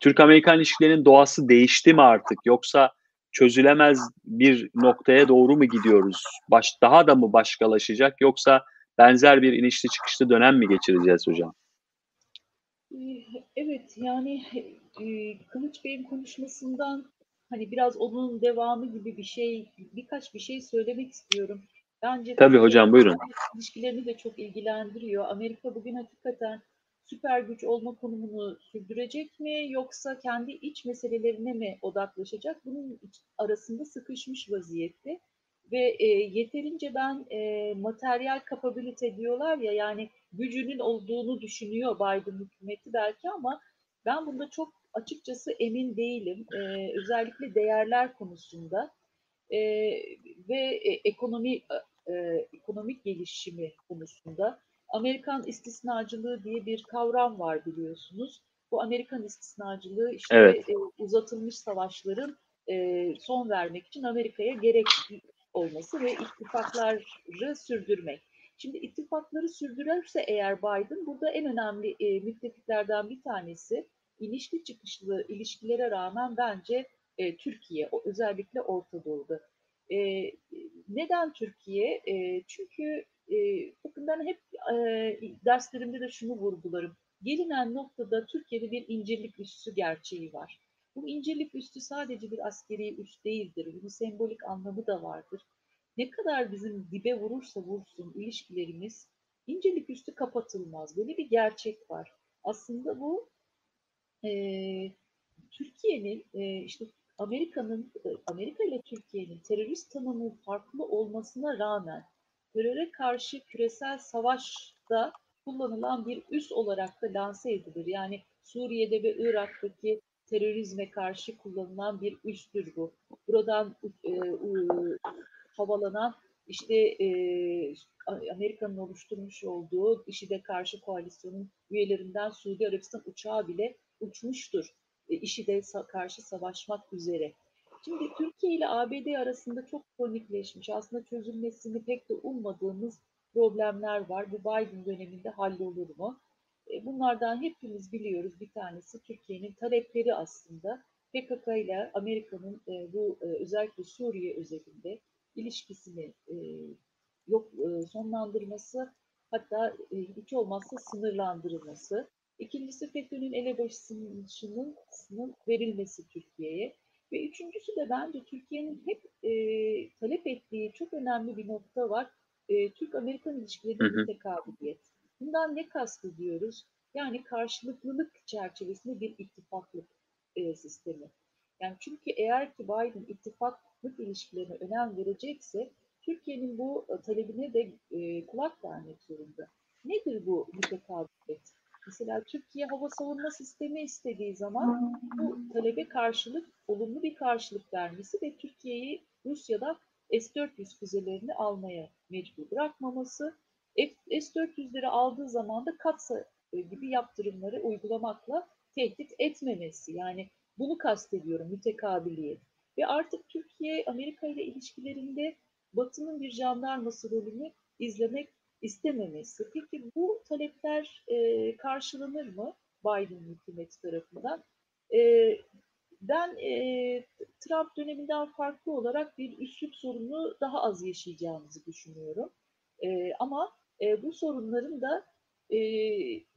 Türk-Amerikan ilişkilerinin doğası değişti mi artık? Yoksa çözülemez bir noktaya doğru mu gidiyoruz? Baş, daha da mı başkalaşacak yoksa benzer bir inişli çıkışlı dönem mi geçireceğiz hocam? Evet yani Kılıç Bey'in konuşmasından hani biraz onun devamı gibi bir şey, birkaç bir şey söylemek istiyorum. Bence Tabii hocam buyurun. İlişkilerini de çok ilgilendiriyor. Amerika bugün hakikaten süper güç olma konumunu sürdürecek mi yoksa kendi iç meselelerine mi odaklaşacak? Bunun arasında sıkışmış vaziyette ve e, yeterince ben e, materyal kapabilite diyorlar ya yani gücünün olduğunu düşünüyor Biden hükümeti belki ama ben bunda çok açıkçası emin değilim. E, özellikle değerler konusunda e, ve e, ekonomi e, ekonomik gelişimi konusunda Amerikan istisnacılığı diye bir kavram var biliyorsunuz. Bu Amerikan istisnacılığı işte evet. e, uzatılmış savaşların e, son vermek için Amerika'ya gerekli olması ve ittifakları sürdürmek. Şimdi ittifakları sürdürürse eğer Biden burada en önemli e, müttefiklerden bir tanesi inişli çıkışlı ilişkilere rağmen bence e, Türkiye, o, özellikle Orta Doğu'da. E, neden Türkiye? E, çünkü bakın ben hep derslerimde de şunu vurgularım. Gelinen noktada Türkiye'de bir incirlik üssü gerçeği var. Bu incirlik üstü sadece bir askeri üst değildir. Bunun sembolik anlamı da vardır. Ne kadar bizim dibe vurursa vursun ilişkilerimiz incirlik üstü kapatılmaz. Böyle bir gerçek var. Aslında bu e, Türkiye'nin e, işte Amerika'nın Amerika ile Türkiye'nin terörist tanımı farklı olmasına rağmen teröre karşı küresel savaşta kullanılan bir üs olarak da lanse edilir. Yani Suriye'de ve Irak'taki terörizme karşı kullanılan bir üstür bu. Buradan e, e, havalanan işte e, Amerika'nın oluşturmuş olduğu IŞİD'e karşı koalisyonun üyelerinden Suudi Arabistan uçağı bile uçmuştur. E, IŞİD'e karşı savaşmak üzere. Şimdi Türkiye ile ABD arasında çok kronikleşmiş, aslında çözülmesini pek de ummadığımız problemler var. Bu Biden döneminde hallolur mu? E, bunlardan hepimiz biliyoruz. Bir tanesi Türkiye'nin talepleri aslında PKK ile Amerika'nın e, bu e, özellikle Suriye özelinde ilişkisini yok sonlandırması hatta hiç olmazsa sınırlandırılması. İkincisi FETÖ'nün elebaşısının verilmesi Türkiye'ye. Ve üçüncüsü de bence Türkiye'nin hep e, talep ettiği çok önemli bir nokta var. E, Türk-Amerikan ilişkilerinin mütekabiliyet. Bundan ne kastediyoruz? Yani karşılıklılık çerçevesinde bir ittifaklık e, sistemi. Yani çünkü eğer ki Biden ittifaklık ilişkilerine önem verecekse Türkiye'nin bu e, talebine de e, kulak vermek zorunda. Nedir bu mütekabiliyet? Mesela Türkiye hava savunma sistemi istediği zaman bu talebe karşılık olumlu bir karşılık vermesi ve Türkiye'yi Rusya'da S-400 füzelerini almaya mecbur bırakmaması, S-400'leri aldığı zaman da katsa e, gibi yaptırımları uygulamakla tehdit etmemesi. Yani bunu kastediyorum mütekabiliyet. Ve artık Türkiye Amerika ile ilişkilerinde Batı'nın bir jandarması rolünü izlemek istememesi. Peki bu talepler e, karşılanır mı Biden hükümeti tarafından? E, ben e, Trump döneminden farklı olarak bir üslup sorunu daha az yaşayacağımızı düşünüyorum. E, ama e, bu sorunların da e,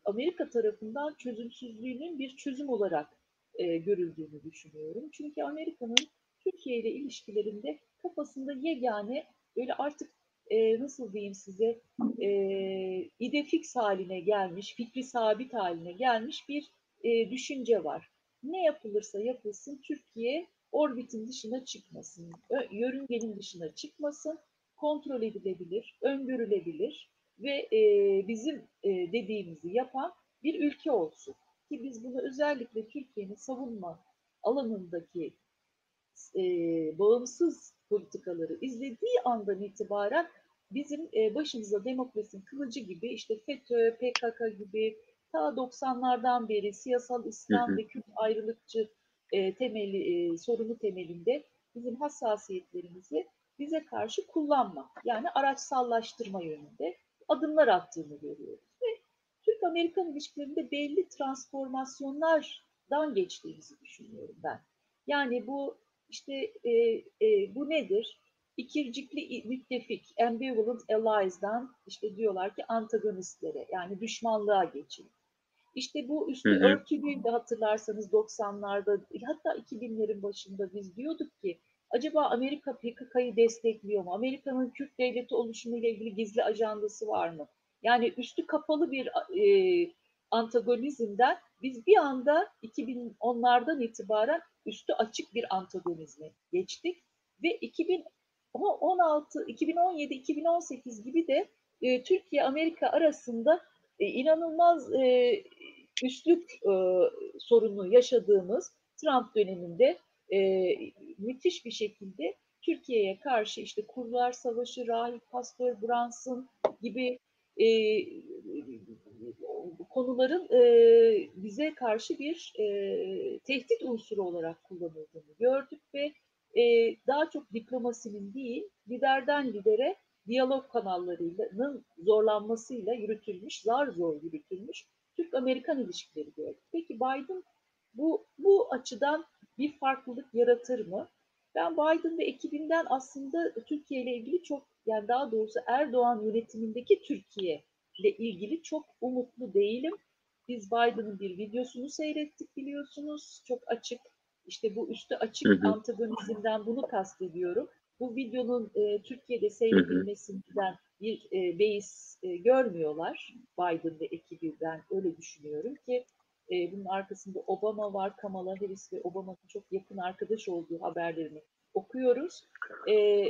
Amerika tarafından çözümsüzlüğünün bir çözüm olarak e, görüldüğünü düşünüyorum. Çünkü Amerika'nın Türkiye ile ilişkilerinde kafasında yegane böyle artık e, nasıl diyeyim size e, ide fix haline gelmiş, fikri sabit haline gelmiş bir e, düşünce var. Ne yapılırsa yapılsın Türkiye orbitin dışına çıkmasın, yörüngenin dışına çıkmasın, kontrol edilebilir, öngörülebilir ve e, bizim e, dediğimizi yapan bir ülke olsun. Ki biz bunu özellikle Türkiye'nin savunma alanındaki e, bağımsız politikaları izlediği andan itibaren bizim e, başımıza demokrasinin kılıcı gibi işte FETÖ, PKK gibi ta 90'lardan beri siyasal İslam Hı hı. ve Kürt ayrılıkçı e, temeli e, sorunu temelinde bizim hassasiyetlerimizi bize karşı kullanma yani araçsallaştırma yönünde adımlar attığını görüyoruz ve Türk-Amerikan ilişkilerinde belli transformasyonlardan geçtiğimizi düşünüyorum ben. Yani bu işte e, e, bu nedir? İkircikli müttefik, ambivalent allies'dan işte diyorlar ki antagonistlere yani düşmanlığa geçin. İşte bu üstü Hı hı. örtülüyü de hatırlarsanız 90'larda hatta 2000'lerin başında biz diyorduk ki acaba Amerika PKK'yı destekliyor mu? Amerika'nın Kürt devleti oluşumu ile ilgili gizli ajandası var mı? Yani üstü kapalı bir e, antagonizmden biz bir anda 2010'lardan itibaren üstü açık bir antagonizme geçtik ve 2016, 2017, 2018 gibi de e, Türkiye Amerika arasında e, inanılmaz e, üstlük e, sorunu yaşadığımız Trump döneminde e, müthiş bir şekilde Türkiye'ye karşı işte Kurlar Savaşı, Rahip Pastor Brunson gibi e, konuların e, bize karşı bir e, tehdit unsuru olarak kullanıldığını gördük ve e, daha çok diplomasinin değil, liderden lidere diyalog kanallarının zorlanmasıyla yürütülmüş, zar zor yürütülmüş Türk-Amerikan ilişkileri gördük. Peki Biden bu, bu açıdan bir farklılık yaratır mı? Ben Biden ve ekibinden aslında Türkiye ile ilgili çok, yani daha doğrusu Erdoğan yönetimindeki Türkiye ile ilgili çok umutlu değilim. Biz Biden'ın bir videosunu seyrettik biliyorsunuz. Çok açık, işte bu üstü açık Hı hı. antagonizmden bunu kastediyorum. Bu videonun e, Türkiye'de seyredilmesinden bir e, beis e, görmüyorlar Biden ve ekibi ben öyle düşünüyorum ki e, bunun arkasında Obama var, Kamala Harris ve Obama'nın çok yakın arkadaş olduğu haberlerini okuyoruz. E,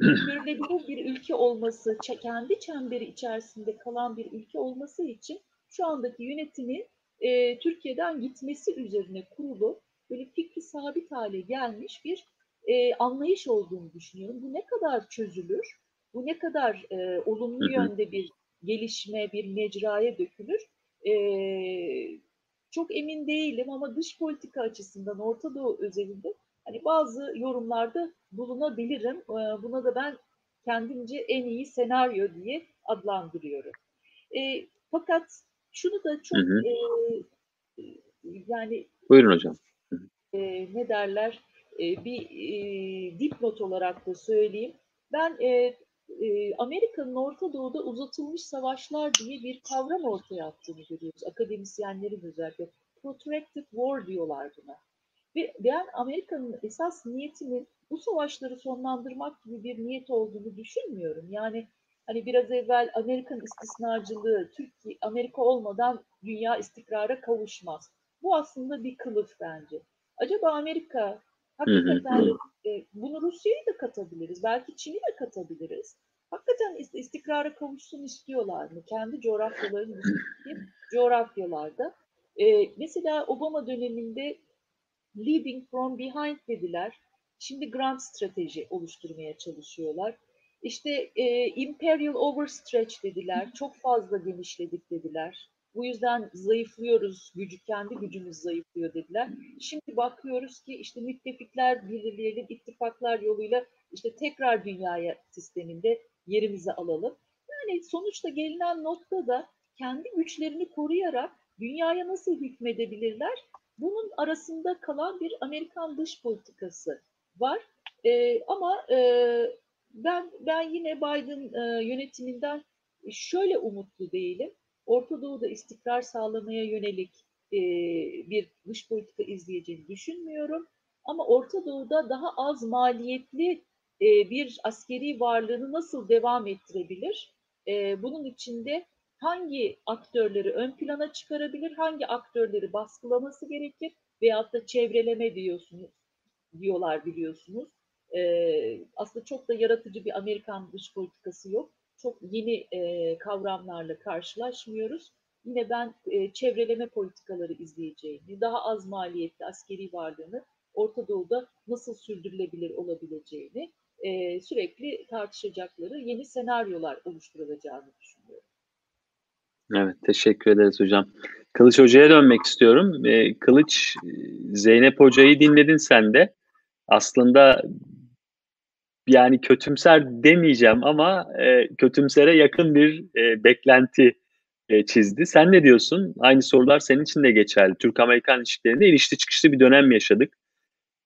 sürdürülebilir bir ülke olması, kendi çemberi içerisinde kalan bir ülke olması için şu andaki yönetimin e, Türkiye'den gitmesi üzerine kurulu böyle fikri sabit hale gelmiş bir e, anlayış olduğunu düşünüyorum. Bu ne kadar çözülür? Bu ne kadar e, olumlu yönde bir gelişme, bir mecraya dökülür? E, çok emin değilim ama dış politika açısından Orta Doğu özelinde hani bazı yorumlarda bulunabilirim. E, buna da ben kendimce en iyi senaryo diye adlandırıyorum. E, fakat şunu da çok Hı hı. e, yani Buyurun hocam. e, ne derler e, bir e, dipnot olarak da söyleyeyim. Ben e, e, Amerika'nın Orta Doğu'da uzatılmış savaşlar diye bir kavram ortaya attığını görüyoruz. Akademisyenlerin özellikle. Protracted War diyorlar buna. Ve ben Amerika'nın esas niyetinin bu savaşları sonlandırmak gibi bir niyet olduğunu düşünmüyorum. Yani hani biraz evvel Amerikan istisnacılığı, Türkiye, Amerika olmadan dünya istikrara kavuşmaz. Bu aslında bir kılıf bence. Acaba Amerika hakikaten e, bunu Rusya'yı da katabiliriz, belki Çin'i de katabiliriz. Hakikaten ist- istikrara kavuşsun istiyorlar mı? Kendi coğrafyalarının coğrafyalarda. E, mesela Obama döneminde leading from behind dediler. Şimdi grand strateji oluşturmaya çalışıyorlar. İşte e, imperial overstretch dediler. Çok fazla genişledik dediler. Bu yüzden zayıflıyoruz, gücü kendi gücümüz zayıflıyor dediler. Şimdi bakıyoruz ki işte müttefikler belirleyelim, ittifaklar yoluyla işte tekrar dünyaya sisteminde yerimizi alalım. Yani sonuçta gelinen noktada da kendi güçlerini koruyarak dünyaya nasıl hükmedebilirler? Bunun arasında kalan bir Amerikan dış politikası var. Ee, ama e, ben ben yine Biden e, yönetiminden şöyle umutlu değilim. Orta Doğu'da istikrar sağlamaya yönelik e, bir dış politika izleyeceğini düşünmüyorum. Ama Orta Doğu'da daha az maliyetli e, bir askeri varlığını nasıl devam ettirebilir? E, bunun içinde hangi aktörleri ön plana çıkarabilir, hangi aktörleri baskılaması gerekir veyahut da çevreleme diyorsunuz, diyorlar biliyorsunuz. Ee, aslında çok da yaratıcı bir Amerikan dış politikası yok. Çok yeni e, kavramlarla karşılaşmıyoruz. Yine ben e, çevreleme politikaları izleyeceğini, daha az maliyetli askeri varlığını Orta Doğu'da nasıl sürdürülebilir olabileceğini e, sürekli tartışacakları yeni senaryolar oluşturulacağını düşünüyorum. Evet, teşekkür ederiz hocam. Kılıç Hoca'ya dönmek istiyorum. Ee, Kılıç, Zeynep Hoca'yı dinledin sen de. Aslında yani kötümser demeyeceğim ama e, kötümsere yakın bir e, beklenti e, çizdi. Sen ne diyorsun? Aynı sorular senin için de geçerli. Türk-Amerikan ilişkilerinde ilişki çıkışlı bir dönem yaşadık.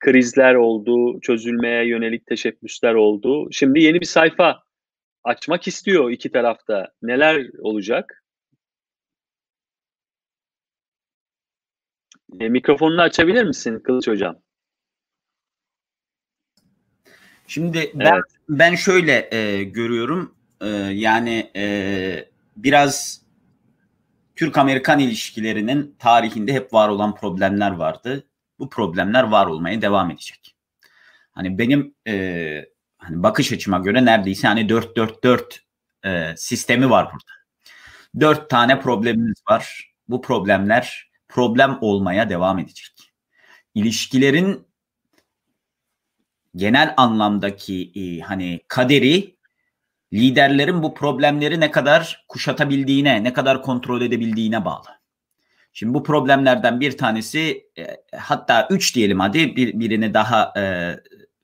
Krizler oldu, çözülmeye yönelik teşebbüsler oldu. Şimdi yeni bir sayfa açmak istiyor iki tarafta. Neler olacak? E, mikrofonunu açabilir misin Kılıç Hocam? Şimdi ben evet. ben şöyle e, görüyorum. E, yani e, biraz Türk-Amerikan ilişkilerinin tarihinde hep var olan problemler vardı. Bu problemler var olmaya devam edecek. Hani benim e, hani bakış açıma göre neredeyse hani 4-4-4 e, sistemi var burada. Dört tane problemimiz var. Bu problemler problem olmaya devam edecek. İlişkilerin genel anlamdaki e, hani kaderi liderlerin bu problemleri ne kadar kuşatabildiğine, ne kadar kontrol edebildiğine bağlı. Şimdi bu problemlerden bir tanesi e, hatta üç diyelim hadi bir, birini daha e,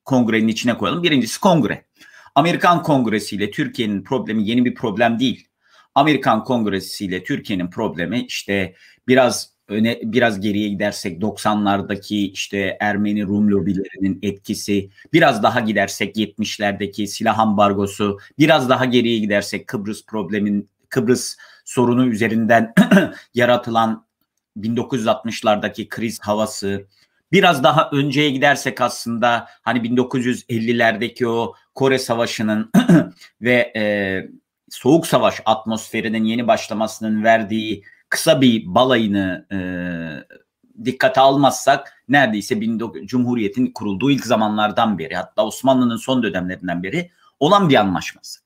kongrenin içine koyalım. Birincisi kongre. Amerikan Kongresi ile Türkiye'nin problemi yeni bir problem değil. Amerikan Kongresi ile Türkiye'nin problemi işte biraz öne biraz geriye gidersek 90'lardaki işte Ermeni Rum lobilerinin etkisi, biraz daha gidersek 70'lerdeki silah ambargosu, biraz daha geriye gidersek Kıbrıs problemin Kıbrıs sorunu üzerinden yaratılan 1960'lardaki kriz havası, biraz daha önceye gidersek aslında hani 1950'lerdeki o Kore Savaşı'nın ve e, Soğuk Savaş atmosferinin yeni başlamasının verdiği kısa bir balayını e, dikkate almazsak neredeyse Cumhuriyet'in kurulduğu ilk zamanlardan beri hatta Osmanlı'nın son dönemlerinden beri olan bir anlaşması.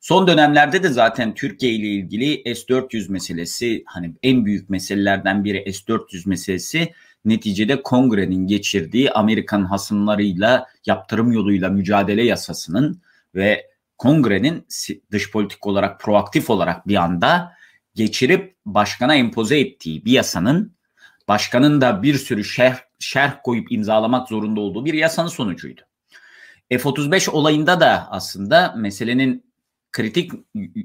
Son dönemlerde de zaten Türkiye ile ilgili S-400 meselesi hani en büyük meselelerden biri S-400 meselesi neticede kongrenin geçirdiği Amerikan hasımlarıyla yaptırım yoluyla mücadele yasasının ve kongrenin dış politik olarak proaktif olarak bir anda geçirip başkana empoze ettiği bir yasanın başkanın da bir sürü şerh, şerh koyup imzalamak zorunda olduğu bir yasanın sonucuydu. F-35 olayında da aslında meselenin kritik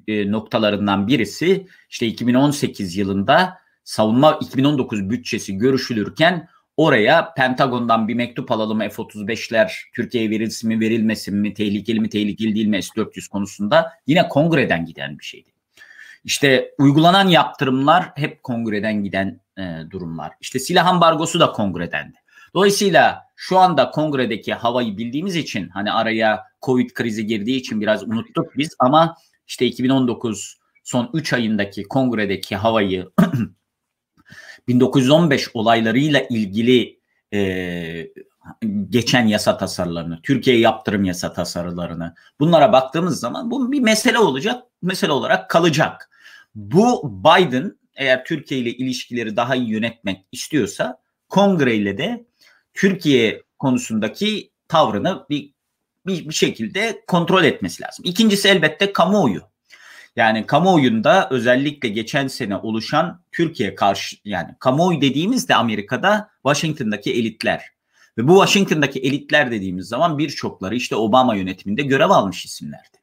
e, noktalarından birisi işte 2018 yılında savunma 2019 bütçesi görüşülürken oraya Pentagon'dan bir mektup alalım F-35'ler Türkiye'ye verilsin mi verilmesin mi tehlikeli mi tehlikeli değil mi S-400 konusunda yine kongreden giden bir şeydi. İşte uygulanan yaptırımlar hep kongreden giden e, durumlar. İşte silah ambargosu da kongredendi. Dolayısıyla şu anda kongredeki havayı bildiğimiz için hani araya Covid krizi girdiği için biraz unuttuk biz ama işte 2019 son 3 ayındaki kongredeki havayı 1915 olaylarıyla ilgili e, geçen yasa tasarılarını, Türkiye yaptırım yasa tasarılarını bunlara baktığımız zaman bu bir mesele olacak, mesele olarak kalacak. Bu Biden eğer Türkiye ile ilişkileri daha iyi yönetmek istiyorsa kongre ile de Türkiye konusundaki tavrını bir, bir, bir şekilde kontrol etmesi lazım. İkincisi elbette kamuoyu. Yani kamuoyunda özellikle geçen sene oluşan Türkiye karşı yani kamuoyu dediğimizde Amerika'da Washington'daki elitler. Ve bu Washington'daki elitler dediğimiz zaman birçokları işte Obama yönetiminde görev almış isimlerdi.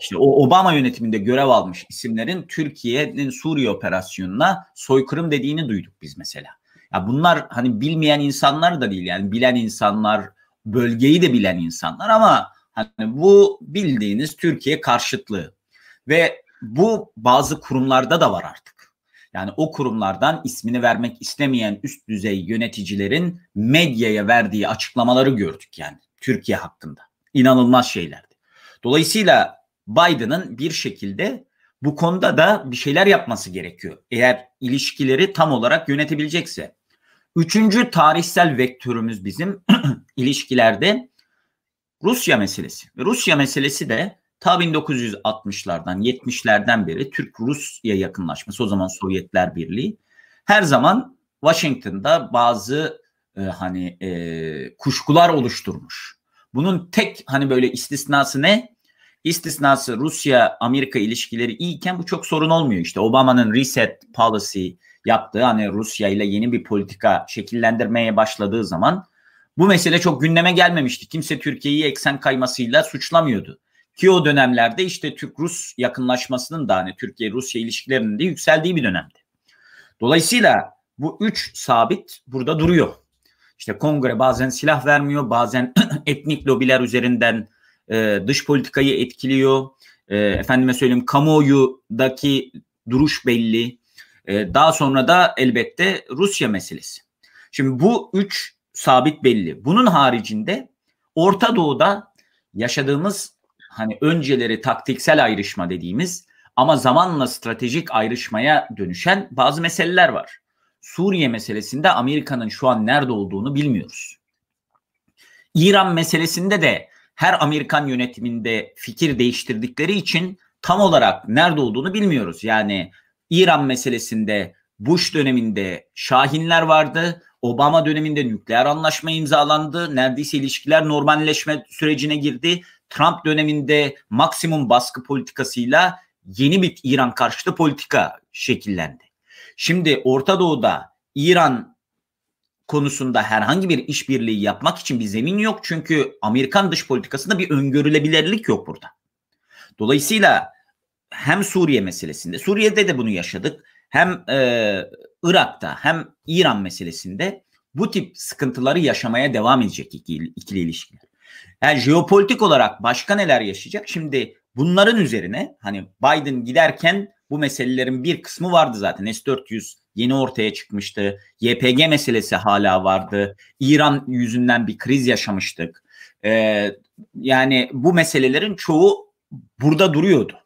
İşte o Obama yönetiminde görev almış isimlerin Türkiye'nin Suriye operasyonuna soykırım dediğini duyduk biz mesela. Ya bunlar hani bilmeyen insanlar da değil yani bilen insanlar, bölgeyi de bilen insanlar ama hani bu bildiğiniz Türkiye karşıtlığı ve bu bazı kurumlarda da var artık. Yani o kurumlardan ismini vermek istemeyen üst düzey yöneticilerin medyaya verdiği açıklamaları gördük yani Türkiye hakkında. İnanılmaz şeylerdi. Dolayısıyla Biden'ın bir şekilde bu konuda da bir şeyler yapması gerekiyor. Eğer ilişkileri tam olarak yönetebilecekse. Üçüncü tarihsel vektörümüz bizim ilişkilerde Rusya meselesi. Rusya meselesi de ta 1960'lardan 70'lerden beri Türk-Rusya yakınlaşması o zaman Sovyetler Birliği her zaman Washington'da bazı e, hani e, kuşkular oluşturmuş. Bunun tek hani böyle istisnası ne? İstisnası Rusya-Amerika ilişkileri iyiyken bu çok sorun olmuyor. İşte Obama'nın reset policy yaptığı hani Rusya ile yeni bir politika şekillendirmeye başladığı zaman bu mesele çok gündeme gelmemişti. Kimse Türkiye'yi eksen kaymasıyla suçlamıyordu. Ki o dönemlerde işte Türk-Rus yakınlaşmasının da hani Türkiye-Rusya ilişkilerinin de yükseldiği bir dönemdi. Dolayısıyla bu üç sabit burada duruyor. İşte kongre bazen silah vermiyor, bazen etnik lobiler üzerinden e, dış politikayı etkiliyor. E, efendime söyleyeyim kamuoyudaki duruş belli. E, daha sonra da elbette Rusya meselesi. Şimdi bu üç sabit belli. Bunun haricinde Orta Doğu'da yaşadığımız hani önceleri taktiksel ayrışma dediğimiz ama zamanla stratejik ayrışmaya dönüşen bazı meseleler var. Suriye meselesinde Amerika'nın şu an nerede olduğunu bilmiyoruz. İran meselesinde de her Amerikan yönetiminde fikir değiştirdikleri için tam olarak nerede olduğunu bilmiyoruz. Yani İran meselesinde Bush döneminde Şahinler vardı. Obama döneminde nükleer anlaşma imzalandı. Neredeyse ilişkiler normalleşme sürecine girdi. Trump döneminde maksimum baskı politikasıyla yeni bir İran karşıtı politika şekillendi. Şimdi Orta Doğu'da İran konusunda herhangi bir işbirliği yapmak için bir zemin yok. Çünkü Amerikan dış politikasında bir öngörülebilirlik yok burada. Dolayısıyla hem Suriye meselesinde, Suriye'de de bunu yaşadık. Hem e, Irak'ta hem İran meselesinde bu tip sıkıntıları yaşamaya devam edecek ikili, ikili ilişkiler. Yani jeopolitik olarak başka neler yaşayacak? Şimdi bunların üzerine hani Biden giderken bu meselelerin bir kısmı vardı zaten. S-400 yeni ortaya çıkmıştı. YPG meselesi hala vardı. İran yüzünden bir kriz yaşamıştık. Ee, yani bu meselelerin çoğu burada duruyordu.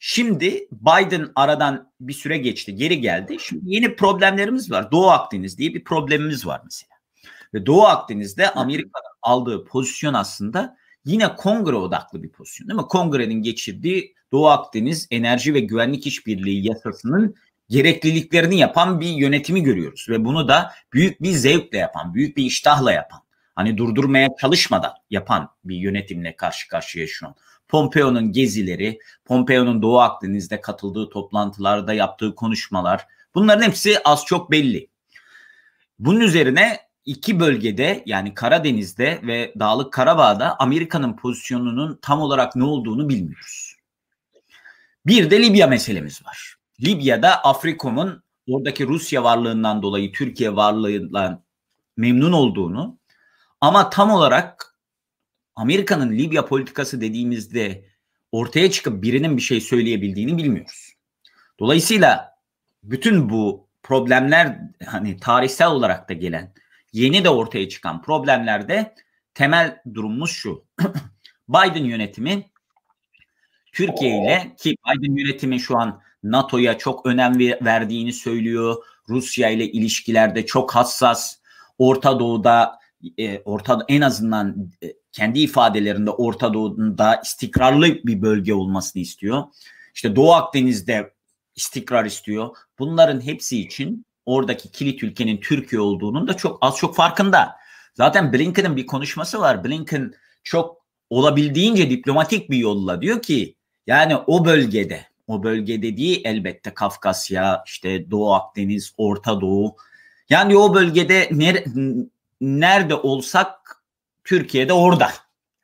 Şimdi Biden aradan bir süre geçti, geri geldi. Şimdi yeni problemlerimiz var. Doğu Akdeniz diye bir problemimiz var mesela. Ve Doğu Akdeniz'de Amerika'nın aldığı pozisyon aslında yine kongre odaklı bir pozisyon değil mi? Kongrenin geçirdiği Doğu Akdeniz Enerji ve Güvenlik İşbirliği yasasının gerekliliklerini yapan bir yönetimi görüyoruz ve bunu da büyük bir zevkle yapan, büyük bir iştahla yapan, hani durdurmaya çalışmadan yapan bir yönetimle karşı karşıya şu an. Pompeo'nun gezileri, Pompeo'nun Doğu Akdeniz'de katıldığı toplantılarda yaptığı konuşmalar bunların hepsi az çok belli. Bunun üzerine iki bölgede yani Karadeniz'de ve Dağlık Karabağ'da Amerika'nın pozisyonunun tam olarak ne olduğunu bilmiyoruz. Bir de Libya meselemiz var. Libya'da Afrikom'un oradaki Rusya varlığından dolayı Türkiye varlığından memnun olduğunu ama tam olarak Amerika'nın Libya politikası dediğimizde ortaya çıkıp birinin bir şey söyleyebildiğini bilmiyoruz. Dolayısıyla bütün bu problemler hani tarihsel olarak da gelen yeni de ortaya çıkan problemlerde temel durumumuz şu. Biden yönetimi Türkiye ile ki Biden yönetimi şu an NATO'ya çok önem verdiğini söylüyor. Rusya ile ilişkilerde çok hassas. Orta Doğu'da e, Orta en azından e, kendi ifadelerinde Orta Doğu'da istikrarlı bir bölge olmasını istiyor. İşte Doğu Akdeniz'de istikrar istiyor. Bunların hepsi için oradaki kilit ülkenin Türkiye olduğunun da çok az çok farkında. Zaten Blinken'ın bir konuşması var. Blinken çok olabildiğince diplomatik bir yolla diyor ki yani o bölgede o bölge dediği elbette Kafkasya, işte Doğu Akdeniz, Orta Doğu. Yani o bölgede ner nerede olsak Türkiye'de orada.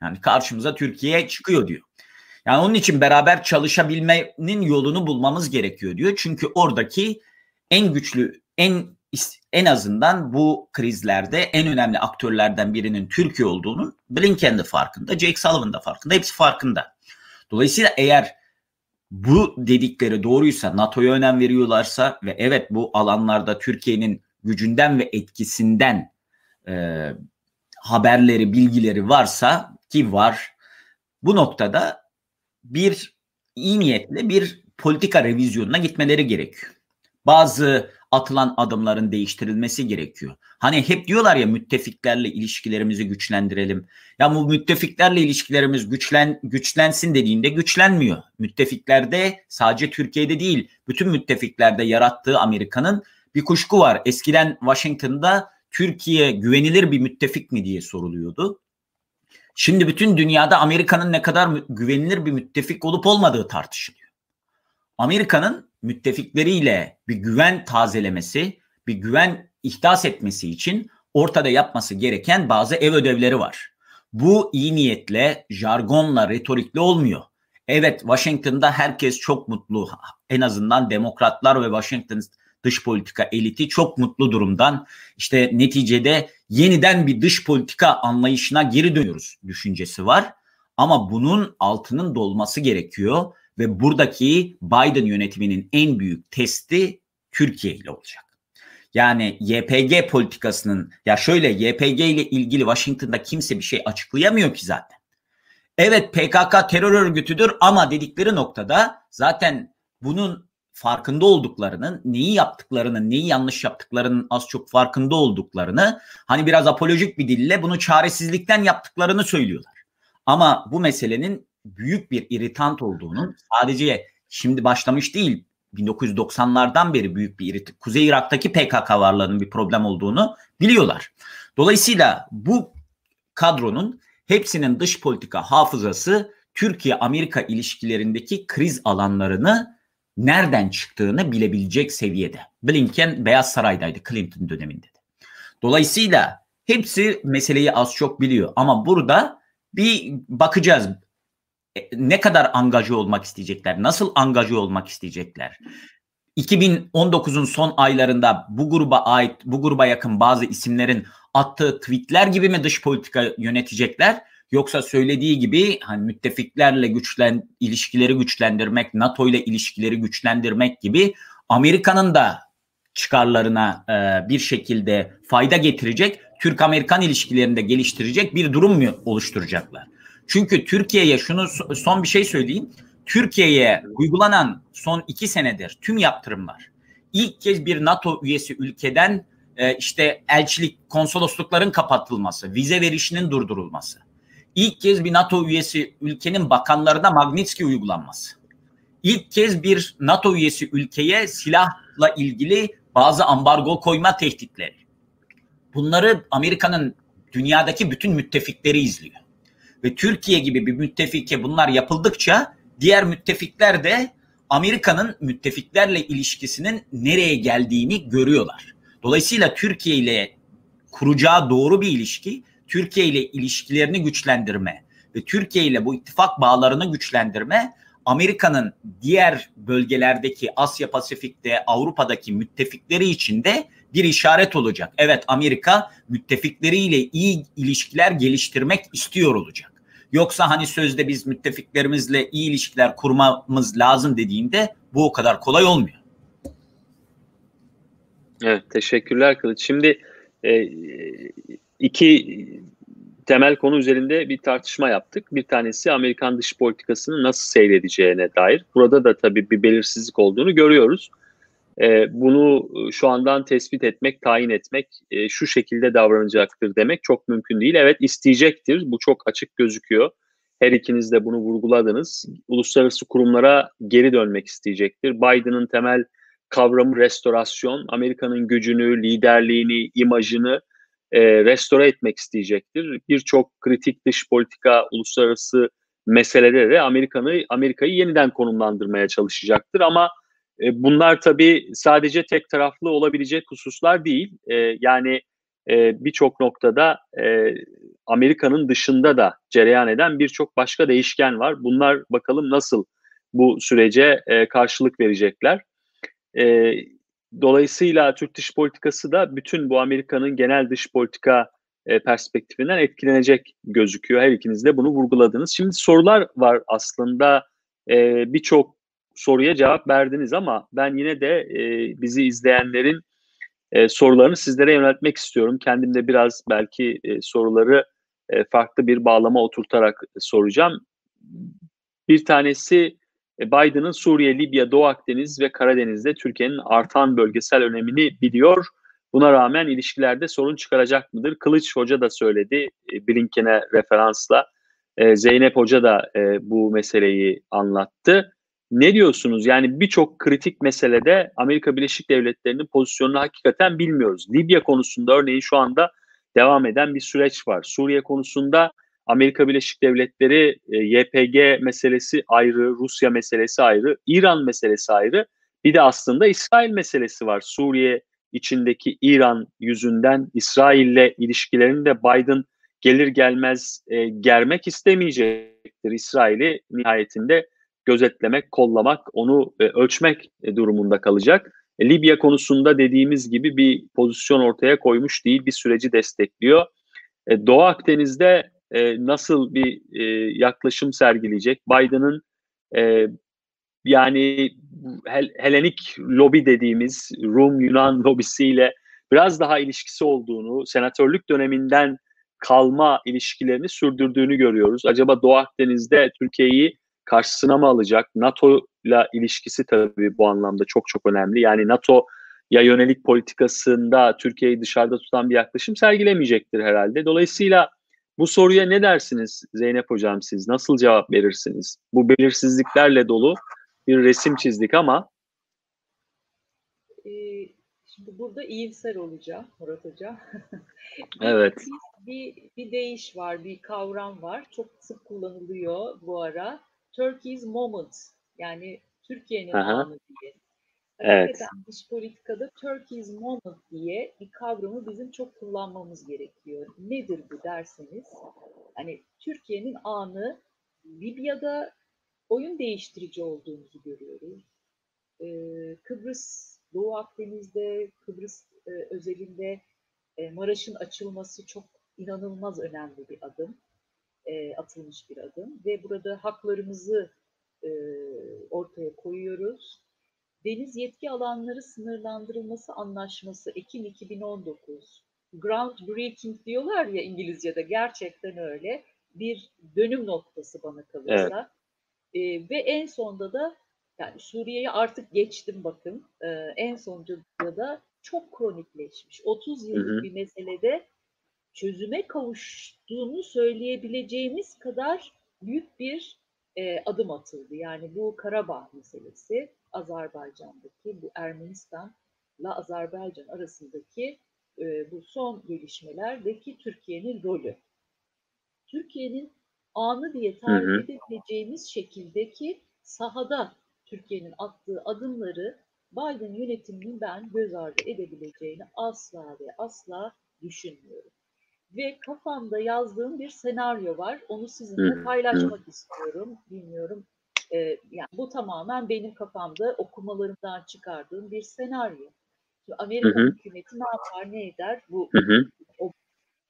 Yani karşımıza Türkiye çıkıyor diyor. Yani onun için beraber çalışabilmenin yolunu bulmamız gerekiyor diyor. Çünkü oradaki en güçlü, en en azından bu krizlerde en önemli aktörlerden birinin Türkiye olduğunun Blinken de farkında, Jake Sullivan da farkında, hepsi farkında. Dolayısıyla eğer bu dedikleri doğruysa, NATO'ya önem veriyorlarsa ve evet bu alanlarda Türkiye'nin gücünden ve etkisinden e, haberleri, bilgileri varsa ki var bu noktada bir iyi niyetle bir politika revizyonuna gitmeleri gerekiyor. Bazı atılan adımların değiştirilmesi gerekiyor. Hani hep diyorlar ya müttefiklerle ilişkilerimizi güçlendirelim. Ya bu müttefiklerle ilişkilerimiz güçlen güçlensin dediğinde güçlenmiyor. Müttefiklerde sadece Türkiye'de değil, bütün müttefiklerde yarattığı Amerika'nın bir kuşku var. Eskiden Washington'da Türkiye güvenilir bir müttefik mi diye soruluyordu. Şimdi bütün dünyada Amerika'nın ne kadar güvenilir bir müttefik olup olmadığı tartışılıyor. Amerika'nın müttefikleriyle bir güven tazelemesi, bir güven ihdas etmesi için ortada yapması gereken bazı ev ödevleri var. Bu iyi niyetle, jargonla, retorikle olmuyor. Evet Washington'da herkes çok mutlu. En azından demokratlar ve Washington dış politika eliti çok mutlu durumdan. İşte neticede yeniden bir dış politika anlayışına geri dönüyoruz düşüncesi var. Ama bunun altının dolması gerekiyor ve buradaki Biden yönetiminin en büyük testi Türkiye ile olacak. Yani YPG politikasının ya şöyle YPG ile ilgili Washington'da kimse bir şey açıklayamıyor ki zaten. Evet PKK terör örgütüdür ama dedikleri noktada zaten bunun farkında olduklarının, neyi yaptıklarının, neyi yanlış yaptıklarının az çok farkında olduklarını, hani biraz apolojik bir dille bunu çaresizlikten yaptıklarını söylüyorlar. Ama bu meselenin büyük bir iritant olduğunu sadece şimdi başlamış değil 1990'lardan beri büyük bir iritant. Kuzey Irak'taki PKK varlığının bir problem olduğunu biliyorlar. Dolayısıyla bu kadronun hepsinin dış politika hafızası Türkiye-Amerika ilişkilerindeki kriz alanlarını nereden çıktığını bilebilecek seviyede. Blinken Beyaz Saray'daydı Clinton döneminde de. Dolayısıyla hepsi meseleyi az çok biliyor ama burada bir bakacağız ne kadar angaje olmak isteyecekler, nasıl angaje olmak isteyecekler. 2019'un son aylarında bu gruba ait, bu gruba yakın bazı isimlerin attığı tweetler gibi mi dış politika yönetecekler? Yoksa söylediği gibi hani müttefiklerle güçlen ilişkileri güçlendirmek, NATO ile ilişkileri güçlendirmek gibi Amerika'nın da çıkarlarına e, bir şekilde fayda getirecek, Türk-Amerikan ilişkilerini de geliştirecek bir durum mu oluşturacaklar? Çünkü Türkiye'ye şunu son bir şey söyleyeyim. Türkiye'ye uygulanan son iki senedir tüm yaptırımlar ilk kez bir NATO üyesi ülkeden e, işte elçilik, konsoloslukların kapatılması, vize verişinin durdurulması, ilk kez bir NATO üyesi ülkenin bakanlarına Magnitsky uygulanması. İlk kez bir NATO üyesi ülkeye silahla ilgili bazı ambargo koyma tehditleri. Bunları Amerika'nın dünyadaki bütün müttefikleri izliyor. Ve Türkiye gibi bir müttefike bunlar yapıldıkça diğer müttefikler de Amerika'nın müttefiklerle ilişkisinin nereye geldiğini görüyorlar. Dolayısıyla Türkiye ile kuracağı doğru bir ilişki Türkiye ile ilişkilerini güçlendirme ve Türkiye ile bu ittifak bağlarını güçlendirme Amerika'nın diğer bölgelerdeki Asya Pasifik'te Avrupa'daki müttefikleri için de bir işaret olacak. Evet Amerika müttefikleriyle iyi ilişkiler geliştirmek istiyor olacak. Yoksa hani sözde biz müttefiklerimizle iyi ilişkiler kurmamız lazım dediğinde bu o kadar kolay olmuyor. Evet teşekkürler Kılıç. Şimdi e, iki temel konu üzerinde bir tartışma yaptık. Bir tanesi Amerikan dış politikasını nasıl seyredeceğine dair. Burada da tabii bir belirsizlik olduğunu görüyoruz. Ee, bunu şu andan tespit etmek, tayin etmek, e, şu şekilde davranacaktır demek çok mümkün değil. Evet isteyecektir, bu çok açık gözüküyor. Her ikiniz de bunu vurguladınız. Uluslararası kurumlara geri dönmek isteyecektir. Biden'ın temel kavramı restorasyon, Amerika'nın gücünü, liderliğini, imajını e, restore etmek isteyecektir. Birçok kritik dış politika, uluslararası meselede de Amerika'yı yeniden konumlandırmaya çalışacaktır ama e, bunlar tabii sadece tek taraflı olabilecek hususlar değil. E, yani e, birçok noktada Amerika'nın dışında da cereyan eden birçok başka değişken var. Bunlar bakalım nasıl bu sürece karşılık verecekler. Dolayısıyla Türk dış politikası da bütün bu Amerika'nın genel dış politika perspektifinden etkilenecek gözüküyor. Her ikiniz de bunu vurguladınız. Şimdi sorular var aslında birçok soruya cevap verdiniz ama ben yine de e, bizi izleyenlerin e, sorularını sizlere yöneltmek istiyorum. Kendim de biraz belki e, soruları e, farklı bir bağlama oturtarak soracağım. Bir tanesi e, Biden'ın Suriye, Libya, Doğu Akdeniz ve Karadeniz'de Türkiye'nin artan bölgesel önemini biliyor. Buna rağmen ilişkilerde sorun çıkaracak mıdır? Kılıç Hoca da söyledi e, Blinken'e referansla. E, Zeynep Hoca da bu meseleyi anlattı. Ne diyorsunuz? Yani birçok kritik meselede Amerika Birleşik Devletleri'nin pozisyonunu hakikaten bilmiyoruz. Libya konusunda örneğin şu anda devam eden bir süreç var. Suriye konusunda Amerika Birleşik Devletleri e, YPG meselesi ayrı, Rusya meselesi ayrı, İran meselesi ayrı. Bir de aslında İsrail meselesi var. Suriye içindeki İran yüzünden İsrail'le ilişkilerini de Biden gelir gelmez e, germek istemeyecektir. İsrail'i nihayetinde gözetlemek, kollamak, onu e, ölçmek e, durumunda kalacak. E, Libya konusunda dediğimiz gibi bir pozisyon ortaya koymuş değil, bir süreci destekliyor. E, Doğu Akdeniz'de e, nasıl bir e, yaklaşım sergileyecek? Biden'ın e, yani Hel Helenik lobi dediğimiz Rum Yunan lobisiyle biraz daha ilişkisi olduğunu, senatörlük döneminden kalma ilişkilerini sürdürdüğünü görüyoruz. Acaba Doğu Akdeniz'de Türkiye'yi karşısına mı alacak? NATO ile ilişkisi tabii bu anlamda çok çok önemli. Yani NATO ya yönelik politikasında Türkiye'yi dışarıda tutan bir yaklaşım sergilemeyecektir herhalde. Dolayısıyla bu soruya ne dersiniz Zeynep Hocam siz? Nasıl cevap verirsiniz? Bu belirsizliklerle dolu bir resim çizdik ama. Ee, şimdi burada iyimser olacağım Murat Hocam. evet. Bir, bir, bir deyiş var, bir kavram var. Çok sık kullanılıyor bu ara. Turkey's moment. Yani Türkiye'nin anı diye. Evet. dış politikada Turkey's moment diye bir kavramı bizim çok kullanmamız gerekiyor. Nedir bu derseniz? Hani Türkiye'nin anı Libya'da oyun değiştirici olduğumuzu görüyoruz. Ee, Kıbrıs, Doğu Akdeniz'de, Kıbrıs e, özelinde e, Maraş'ın açılması çok inanılmaz önemli bir adım, e, atılmış bir adım ve burada haklarımızı e, ortaya koyuyoruz. Deniz yetki alanları sınırlandırılması anlaşması Ekim 2019. Groundbreaking diyorlar ya İngilizce'de gerçekten öyle. Bir dönüm noktası bana kalırsa. Evet. E, ve en sonda da yani Suriye'yi artık geçtim bakın. E, en sonunda da çok kronikleşmiş. 30 yıllık hı hı. bir meselede çözüme kavuştuğunu söyleyebileceğimiz kadar büyük bir e, adım atıldı. Yani bu Karabağ meselesi, Azerbaycan'daki bu Ermenistan'la Azerbaycan arasındaki e, bu son gelişmelerdeki Türkiye'nin rolü. Türkiye'nin anı diye tarif edebileceğimiz şekildeki sahada Türkiye'nin attığı adımları Biden yönetiminin ben göz ardı edebileceğini asla ve asla düşünmüyorum. Ve kafamda yazdığım bir senaryo var. Onu sizinle paylaşmak istiyorum. Bilmiyorum. Ee, yani bu tamamen benim kafamda okumalarımdan çıkardığım bir senaryo. Amerika hükümeti ne yapar, ne eder? Bu o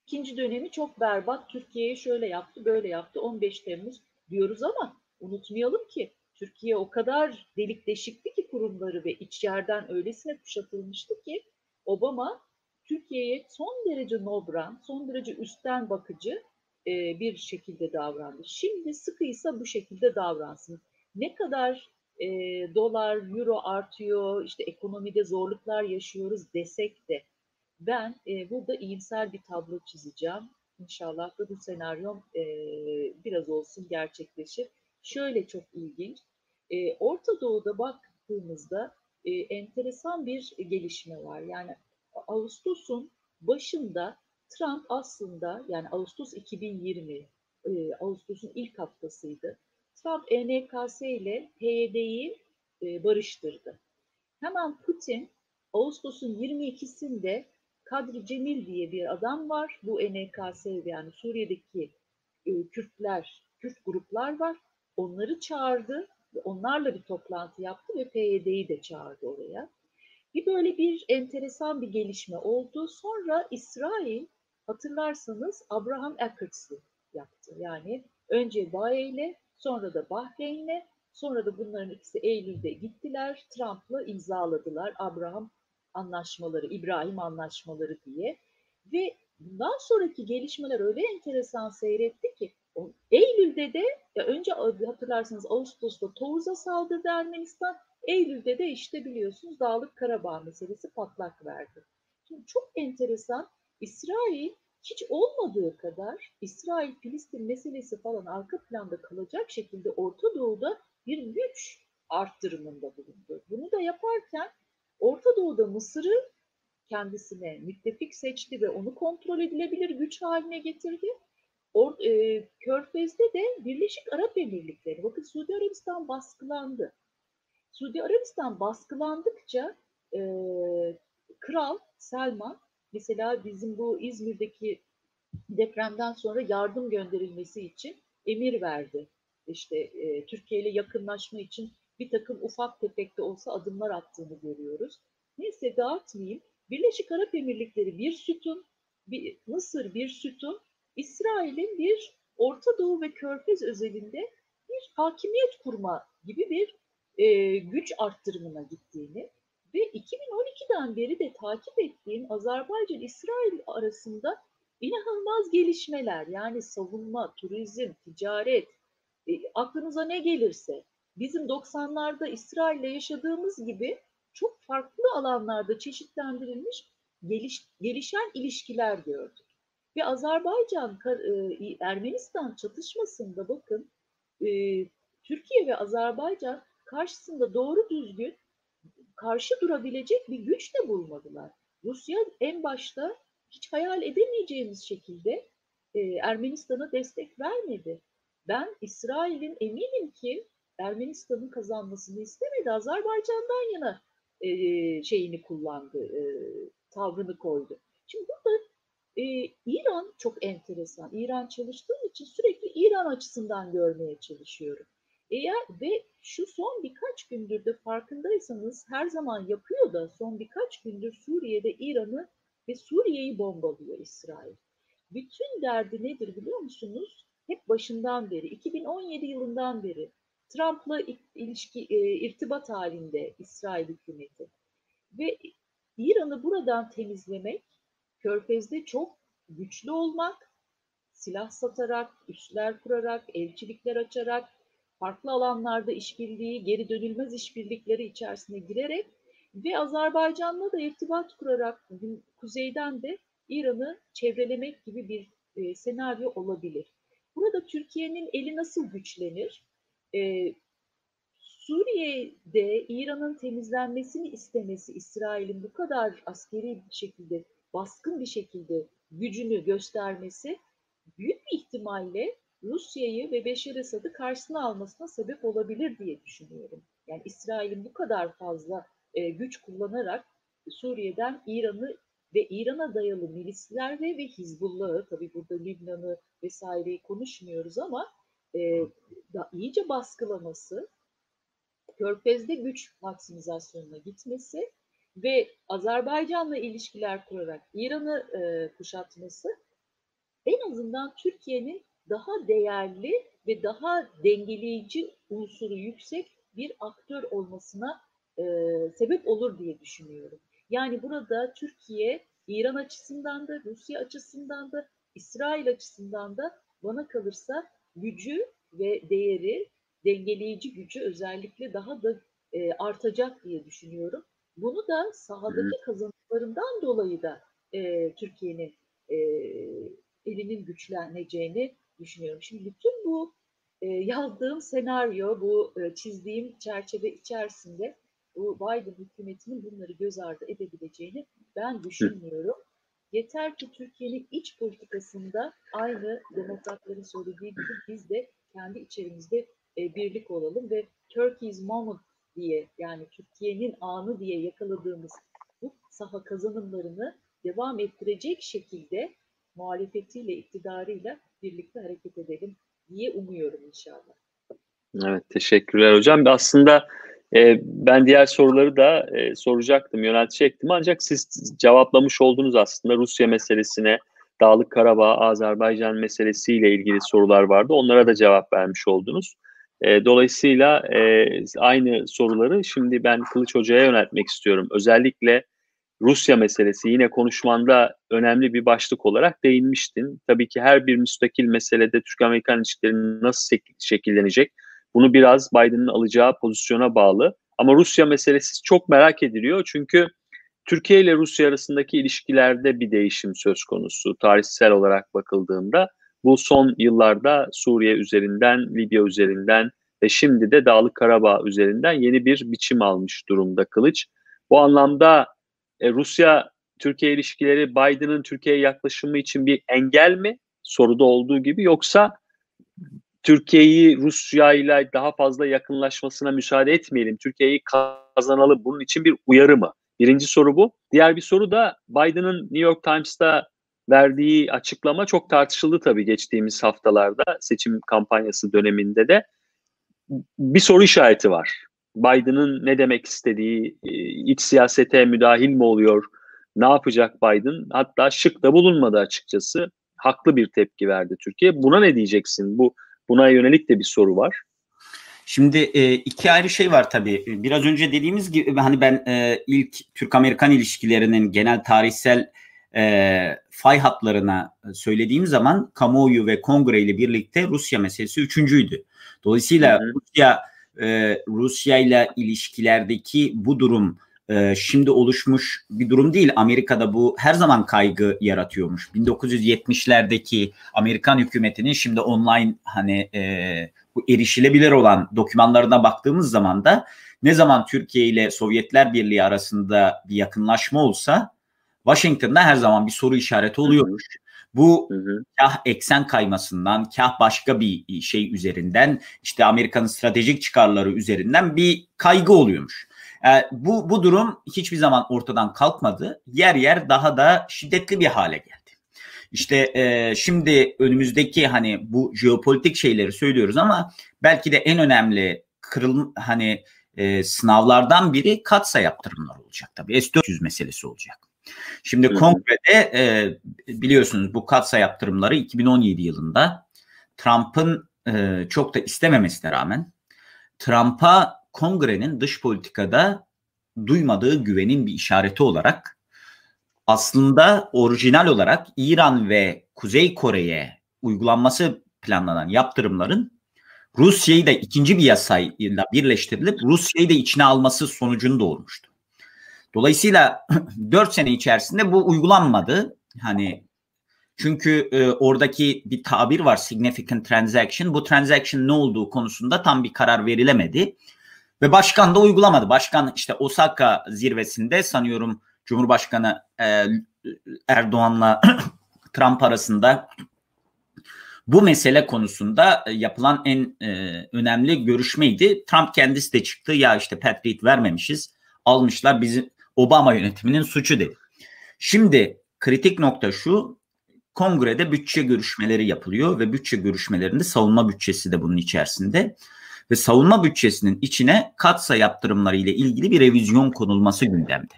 İkinci dönemi çok berbat. Türkiye'ye şöyle yaptı, böyle yaptı. 15 Temmuz diyoruz ama unutmayalım ki Türkiye o kadar delik deşikti ki kurumları ve iç yerden öylesine kuşatılmıştı ki Obama Türkiye'ye son derece nobran, son derece üstten bakıcı e, bir şekilde davrandı. Şimdi sıkıysa bu şekilde davransın. Ne kadar e, dolar, euro artıyor, işte ekonomide zorluklar yaşıyoruz desek de ben e, burada iyimser bir tablo çizeceğim. İnşallah da bu senaryom e, biraz olsun gerçekleşir. Şöyle çok ilginç. E, Orta Doğu'da baktığımızda e, enteresan bir gelişme var. Yani Ağustos'un başında Trump aslında yani Ağustos 2020, e, Ağustos'un ilk haftasıydı. Trump ENKS ile PYD'yi e, barıştırdı. Hemen Putin Ağustos'un 22'sinde Kadri Cemil diye bir adam var. Bu NKS yani Suriye'deki e, Kürtler, Kürt gruplar var. Onları çağırdı. Onlarla bir toplantı yaptı ve PYD'yi de çağırdı oraya. Bir böyle bir enteresan bir gelişme oldu. Sonra İsrail hatırlarsanız Abraham Accords'ı yaptı. Yani önce Baye ile sonra da Bahreyn'le sonra da bunların ikisi Eylül'de gittiler. Trump'la imzaladılar Abraham anlaşmaları, İbrahim anlaşmaları diye. Ve bundan sonraki gelişmeler öyle enteresan seyretti ki Eylül'de de önce hatırlarsınız Ağustos'ta Tovuz'a saldırdı Ermenistan. Eylül'de de işte biliyorsunuz Dağlık Karabağ meselesi patlak verdi. Şimdi çok enteresan İsrail hiç olmadığı kadar İsrail Filistin meselesi falan arka planda kalacak şekilde Orta Doğu'da bir güç arttırımında bulundu. Bunu da yaparken Orta Doğu'da Mısır'ı kendisine müttefik seçti ve onu kontrol edilebilir güç haline getirdi. Or, e, Körfez'de de Birleşik Arap Emirlikleri, bakın Suudi Arabistan baskılandı. Suudi Arabistan baskılandıkça e, Kral Selman mesela bizim bu İzmir'deki depremden sonra yardım gönderilmesi için emir verdi. İşte e, Türkiye ile yakınlaşma için bir takım ufak tefek de olsa adımlar attığını görüyoruz. Neyse dağıtmayayım. Birleşik Arap Emirlikleri bir sütun, bir, Mısır bir sütun, İsrail'in bir Orta Doğu ve Körfez özelinde bir hakimiyet kurma gibi bir e, güç arttırımına gittiğini ve 2012'den beri de takip ettiğim Azerbaycan-İsrail arasında inanılmaz gelişmeler yani savunma, turizm, ticaret, e, aklınıza ne gelirse bizim 90'larda İsrail'le yaşadığımız gibi çok farklı alanlarda çeşitlendirilmiş geliş, gelişen ilişkiler gördük. Ve Azerbaycan Ermenistan çatışmasında bakın Türkiye ve Azerbaycan karşısında doğru düzgün karşı durabilecek bir güç de bulmadılar. Rusya en başta hiç hayal edemeyeceğimiz şekilde e, Ermenistan'a destek vermedi. Ben İsrail'in eminim ki Ermenistan'ın kazanmasını istemedi. Azerbaycan'dan yana e, şeyini kullandı, e, tavrını koydu. Şimdi burada e, İran çok enteresan. İran çalıştığım için sürekli İran açısından görmeye çalışıyorum. Eğer ve şu son birkaç gündür de farkındaysanız her zaman yapıyor da son birkaç gündür Suriye'de İran'ı ve Suriye'yi bombalıyor İsrail. Bütün derdi nedir biliyor musunuz? Hep başından beri, 2017 yılından beri Trump'la ilişki, e, irtibat halinde İsrail hükümeti. Ve İran'ı buradan temizlemek, Körfez'de çok güçlü olmak, silah satarak, üsler kurarak, elçilikler açarak, farklı alanlarda işbirliği, geri dönülmez işbirlikleri içerisine girerek ve Azerbaycan'la da irtibat kurarak kuzeyden de İran'ı çevrelemek gibi bir e, senaryo olabilir. Burada Türkiye'nin eli nasıl güçlenir? E, Suriye'de İran'ın temizlenmesini istemesi İsrail'in bu kadar askeri bir şekilde, baskın bir şekilde gücünü göstermesi büyük bir ihtimalle Rusya'yı ve Beşar Esad'ı karşısına almasına sebep olabilir diye düşünüyorum. Yani İsrail'in bu kadar fazla e, güç kullanarak Suriye'den İran'ı ve İran'a dayalı milisler ve, ve Hizbullah'ı, tabii burada Lübnan'ı vesaireyi konuşmuyoruz ama e, da iyice baskılaması, Körfez'de güç maksimizasyonuna gitmesi ve Azerbaycan'la ilişkiler kurarak İran'ı e, kuşatması en azından Türkiye'nin daha değerli ve daha dengeleyici unsuru yüksek bir aktör olmasına e, sebep olur diye düşünüyorum. Yani burada Türkiye İran açısından da, Rusya açısından da, İsrail açısından da bana kalırsa gücü ve değeri, dengeleyici gücü özellikle daha da e, artacak diye düşünüyorum. Bunu da sahadaki kazanımlarından dolayı da e, Türkiye'nin e, elinin güçleneceğini düşünüyorum. Şimdi bütün bu e, yazdığım senaryo, bu e, çizdiğim çerçeve içerisinde bu Biden hükümetinin bunları göz ardı edebileceğini ben düşünmüyorum. Yeter ki Türkiye'nin iç politikasında aynı demokratların söylediği gibi biz de kendi içerimizde e, birlik olalım ve Turkey's moment diye yani Türkiye'nin anı diye yakaladığımız bu saha kazanımlarını devam ettirecek şekilde muhalefetiyle, iktidarıyla birlikte hareket edelim diye umuyorum inşallah. Evet, teşekkürler hocam. Aslında e, ben diğer soruları da e, soracaktım, yöneltecektim. Ancak siz cevaplamış oldunuz aslında Rusya meselesine, Dağlık Karabağ, Azerbaycan meselesiyle ilgili sorular vardı. Onlara da cevap vermiş oldunuz. E, dolayısıyla e, aynı soruları şimdi ben Kılıç Hoca'ya yöneltmek istiyorum. Özellikle Rusya meselesi yine konuşmanda önemli bir başlık olarak değinmiştin. Tabii ki her bir müstakil meselede Türk-Amerikan ilişkileri nasıl şekillenecek? Bunu biraz Biden'ın alacağı pozisyona bağlı. Ama Rusya meselesi çok merak ediliyor. Çünkü Türkiye ile Rusya arasındaki ilişkilerde bir değişim söz konusu. Tarihsel olarak bakıldığında bu son yıllarda Suriye üzerinden, Libya üzerinden ve şimdi de Dağlık Karabağ üzerinden yeni bir biçim almış durumda Kılıç. Bu anlamda e, Rusya Türkiye ilişkileri Biden'ın Türkiye'ye yaklaşımı için bir engel mi? soruda olduğu gibi yoksa Türkiye'yi Rusya ile daha fazla yakınlaşmasına müsaade etmeyelim. Türkiye'yi kazanalım. Bunun için bir uyarı mı? Birinci soru bu. Diğer bir soru da Biden'ın New York Times'ta verdiği açıklama çok tartışıldı tabii geçtiğimiz haftalarda seçim kampanyası döneminde de. Bir soru işareti var. Biden'ın ne demek istediği, e, iç siyasete müdahil mi oluyor, ne yapacak Biden? Hatta şık da bulunmadı açıkçası. Haklı bir tepki verdi Türkiye. Buna ne diyeceksin? Bu Buna yönelik de bir soru var. Şimdi e, iki ayrı şey var tabii. Biraz önce dediğimiz gibi hani ben e, ilk Türk-Amerikan ilişkilerinin genel tarihsel e, fay hatlarına söylediğim zaman kamuoyu ve kongre ile birlikte Rusya meselesi üçüncüydü. Dolayısıyla hı hı. Rusya e, Rusya ile ilişkilerdeki bu durum e, şimdi oluşmuş bir durum değil. Amerika'da bu her zaman kaygı yaratıyormuş. 1970'lerdeki Amerikan hükümetinin şimdi online hani e, bu erişilebilir olan dokümanlarına baktığımız zaman da ne zaman Türkiye ile Sovyetler Birliği arasında bir yakınlaşma olsa Washington'da her zaman bir soru işareti oluyormuş. Bu hı hı. kah eksen kaymasından, kah başka bir şey üzerinden, işte Amerika'nın stratejik çıkarları üzerinden bir kaygı oluyormuş. E, bu, bu durum hiçbir zaman ortadan kalkmadı. Yer yer daha da şiddetli bir hale geldi. İşte e, şimdi önümüzdeki hani bu jeopolitik şeyleri söylüyoruz ama belki de en önemli kırıl hani e, sınavlardan biri katsa yaptırımlar olacak tabii. S-400 meselesi olacak. Şimdi kongrede e, biliyorsunuz bu katsa yaptırımları 2017 yılında Trump'ın e, çok da istememesine rağmen Trump'a kongrenin dış politikada duymadığı güvenin bir işareti olarak aslında orijinal olarak İran ve Kuzey Kore'ye uygulanması planlanan yaptırımların Rusya'yı da ikinci bir yasayla birleştirilip Rusya'yı da içine alması sonucunu doğurmuştu. Dolayısıyla 4 sene içerisinde bu uygulanmadı. Hani çünkü e, oradaki bir tabir var significant transaction. Bu transaction ne olduğu konusunda tam bir karar verilemedi. Ve başkan da uygulamadı. Başkan işte Osaka zirvesinde sanıyorum Cumhurbaşkanı e, Erdoğan'la Trump arasında bu mesele konusunda yapılan en e, önemli görüşmeydi. Trump kendisi de çıktı ya işte Patriot vermemişiz almışlar bizim Obama yönetiminin suçu dedi. Şimdi kritik nokta şu kongrede bütçe görüşmeleri yapılıyor ve bütçe görüşmelerinde savunma bütçesi de bunun içerisinde ve savunma bütçesinin içine katsa yaptırımları ile ilgili bir revizyon konulması gündemde.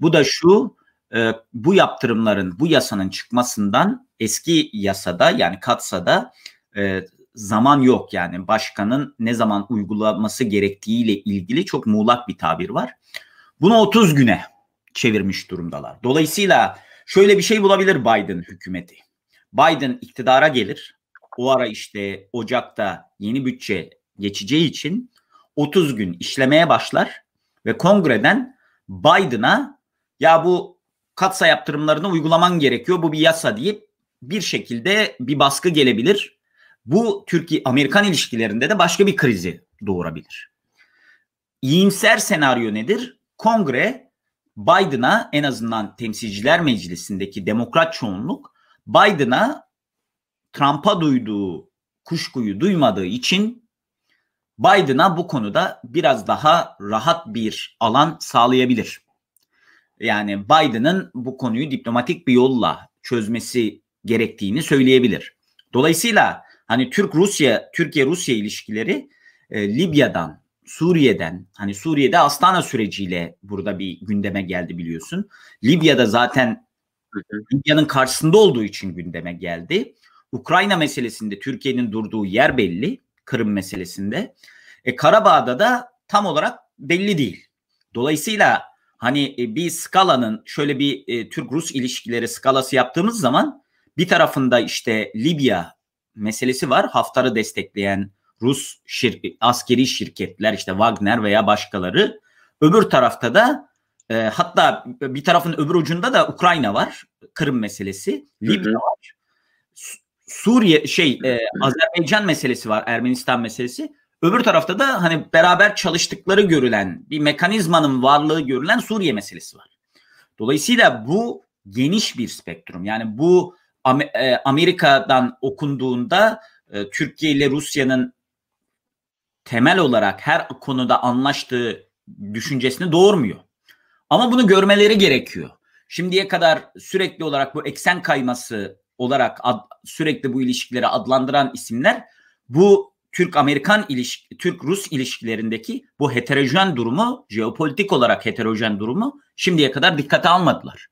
Bu da şu e, bu yaptırımların bu yasanın çıkmasından eski yasada yani katsada e, zaman yok yani başkanın ne zaman uygulaması gerektiğiyle ilgili çok muğlak bir tabir var. Bunu 30 güne çevirmiş durumdalar. Dolayısıyla şöyle bir şey bulabilir Biden hükümeti. Biden iktidara gelir. O ara işte Ocak'ta yeni bütçe geçeceği için 30 gün işlemeye başlar ve kongreden Biden'a ya bu katsa yaptırımlarını uygulaman gerekiyor bu bir yasa deyip bir şekilde bir baskı gelebilir. Bu Türkiye Amerikan ilişkilerinde de başka bir krizi doğurabilir. İyimser senaryo nedir? Kongre Biden'a en azından Temsilciler Meclisi'ndeki demokrat çoğunluk Biden'a Trump'a duyduğu kuşkuyu duymadığı için Biden'a bu konuda biraz daha rahat bir alan sağlayabilir. Yani Biden'ın bu konuyu diplomatik bir yolla çözmesi gerektiğini söyleyebilir. Dolayısıyla hani Türk Rusya Türkiye Rusya ilişkileri e, Libya'dan, Suriye'den hani Suriye'de Astana süreciyle burada bir gündeme geldi biliyorsun. Libya'da zaten Libya'nın karşısında olduğu için gündeme geldi. Ukrayna meselesinde Türkiye'nin durduğu yer belli. Kırım meselesinde. E, Karabağ'da da tam olarak belli değil. Dolayısıyla hani e, bir skalanın şöyle bir e, Türk-Rus ilişkileri skalası yaptığımız zaman bir tarafında işte Libya meselesi var. Haftar'ı destekleyen Rus şir askeri şirketler işte Wagner veya başkaları. Öbür tarafta da e, hatta bir tarafın öbür ucunda da Ukrayna var. Kırım meselesi. Libya var. Suriye şey e, Azerbaycan meselesi var, Ermenistan meselesi. Öbür tarafta da hani beraber çalıştıkları görülen bir mekanizmanın varlığı görülen Suriye meselesi var. Dolayısıyla bu geniş bir spektrum. Yani bu e, Amerika'dan okunduğunda e, Türkiye ile Rusya'nın temel olarak her konuda anlaştığı düşüncesini doğurmuyor. Ama bunu görmeleri gerekiyor. Şimdiye kadar sürekli olarak bu eksen kayması olarak ad, sürekli bu ilişkileri adlandıran isimler bu Türk-Amerikan ilişki, Türk-Rus ilişkilerindeki bu heterojen durumu, jeopolitik olarak heterojen durumu şimdiye kadar dikkate almadılar.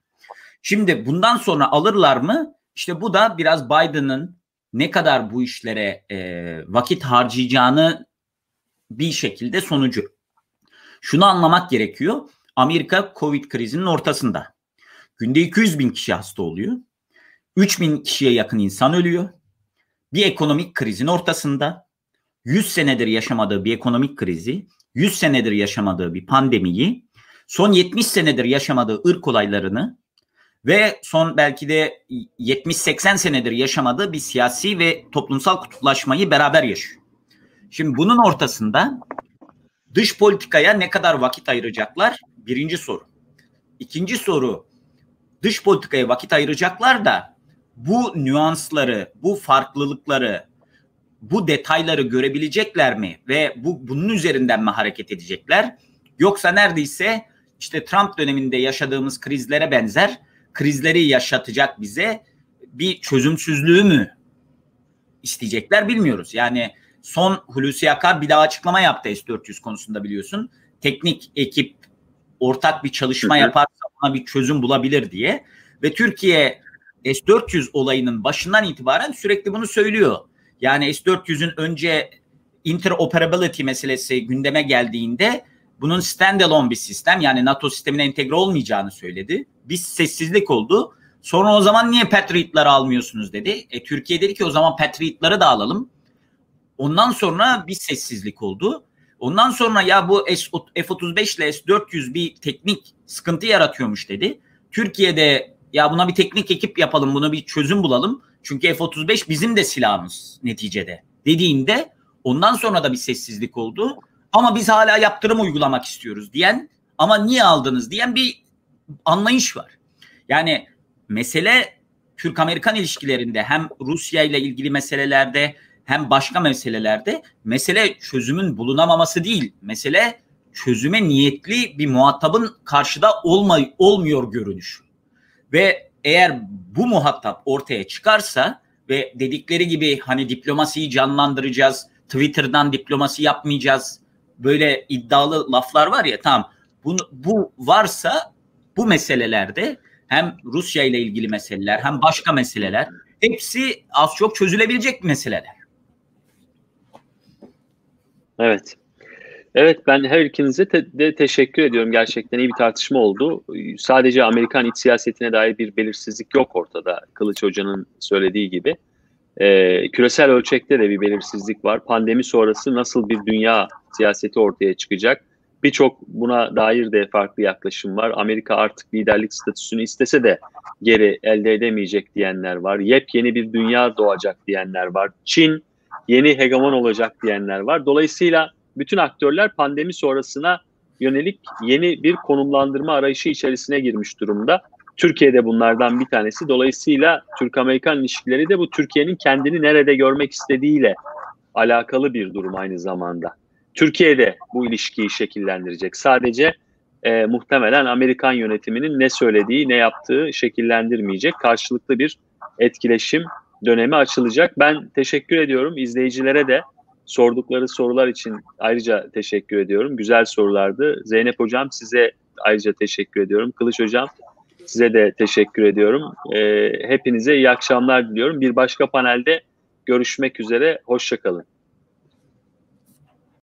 Şimdi bundan sonra alırlar mı? İşte bu da biraz Biden'ın ne kadar bu işlere e, vakit harcayacağını bir şekilde sonucu. Şunu anlamak gerekiyor. Amerika Covid krizinin ortasında. Günde 200 bin kişi hasta oluyor. 3 bin kişiye yakın insan ölüyor. Bir ekonomik krizin ortasında 100 senedir yaşamadığı bir ekonomik krizi, 100 senedir yaşamadığı bir pandemiyi, son 70 senedir yaşamadığı ırk olaylarını ve son belki de 70-80 senedir yaşamadığı bir siyasi ve toplumsal kutuplaşmayı beraber yaşıyor. Şimdi bunun ortasında dış politikaya ne kadar vakit ayıracaklar? Birinci soru. İkinci soru dış politikaya vakit ayıracaklar da bu nüansları, bu farklılıkları, bu detayları görebilecekler mi ve bu bunun üzerinden mi hareket edecekler? Yoksa neredeyse işte Trump döneminde yaşadığımız krizlere benzer krizleri yaşatacak bize bir çözümsüzlüğü mü isteyecekler bilmiyoruz. Yani son Hulusi Akar bir daha açıklama yaptı S-400 konusunda biliyorsun. Teknik ekip ortak bir çalışma yaparsa buna bir çözüm bulabilir diye. Ve Türkiye S-400 olayının başından itibaren sürekli bunu söylüyor. Yani S-400'ün önce interoperability meselesi gündeme geldiğinde bunun standalone bir sistem yani NATO sistemine entegre olmayacağını söyledi. Biz sessizlik oldu. Sonra o zaman niye Patriot'ları almıyorsunuz dedi. E, Türkiye dedi ki o zaman Patriot'ları da alalım. Ondan sonra bir sessizlik oldu. Ondan sonra ya bu F-35 ile S-400 bir teknik sıkıntı yaratıyormuş dedi. Türkiye'de ya buna bir teknik ekip yapalım, buna bir çözüm bulalım. Çünkü F-35 bizim de silahımız neticede dediğinde ondan sonra da bir sessizlik oldu. Ama biz hala yaptırım uygulamak istiyoruz diyen ama niye aldınız diyen bir anlayış var. Yani mesele Türk-Amerikan ilişkilerinde hem Rusya ile ilgili meselelerde hem başka meselelerde mesele çözümün bulunamaması değil. Mesele çözüme niyetli bir muhatabın karşıda olmay olmuyor görünüş. Ve eğer bu muhatap ortaya çıkarsa ve dedikleri gibi hani diplomasiyi canlandıracağız, Twitter'dan diplomasi yapmayacağız. Böyle iddialı laflar var ya tamam. Bu, bu varsa bu meselelerde hem Rusya ile ilgili meseleler hem başka meseleler hepsi az çok çözülebilecek meseleler. Evet. Evet ben her ikinize te- de teşekkür ediyorum. Gerçekten iyi bir tartışma oldu. Sadece Amerikan iç siyasetine dair bir belirsizlik yok ortada. Kılıç Hoca'nın söylediği gibi. Ee, küresel ölçekte de bir belirsizlik var. Pandemi sonrası nasıl bir dünya siyaseti ortaya çıkacak? Birçok buna dair de farklı yaklaşım var. Amerika artık liderlik statüsünü istese de geri elde edemeyecek diyenler var. Yepyeni bir dünya doğacak diyenler var. Çin yeni hegemon olacak diyenler var. Dolayısıyla bütün aktörler pandemi sonrasına yönelik yeni bir konumlandırma arayışı içerisine girmiş durumda. Türkiye'de bunlardan bir tanesi. Dolayısıyla Türk-Amerikan ilişkileri de bu Türkiye'nin kendini nerede görmek istediğiyle alakalı bir durum aynı zamanda. Türkiye'de bu ilişkiyi şekillendirecek. Sadece e, muhtemelen Amerikan yönetiminin ne söylediği, ne yaptığı şekillendirmeyecek. Karşılıklı bir etkileşim dönemi açılacak. Ben teşekkür ediyorum izleyicilere de sordukları sorular için ayrıca teşekkür ediyorum. Güzel sorulardı. Zeynep Hocam size ayrıca teşekkür ediyorum. Kılıç Hocam size de teşekkür ediyorum. E, hepinize iyi akşamlar diliyorum. Bir başka panelde görüşmek üzere. Hoşçakalın.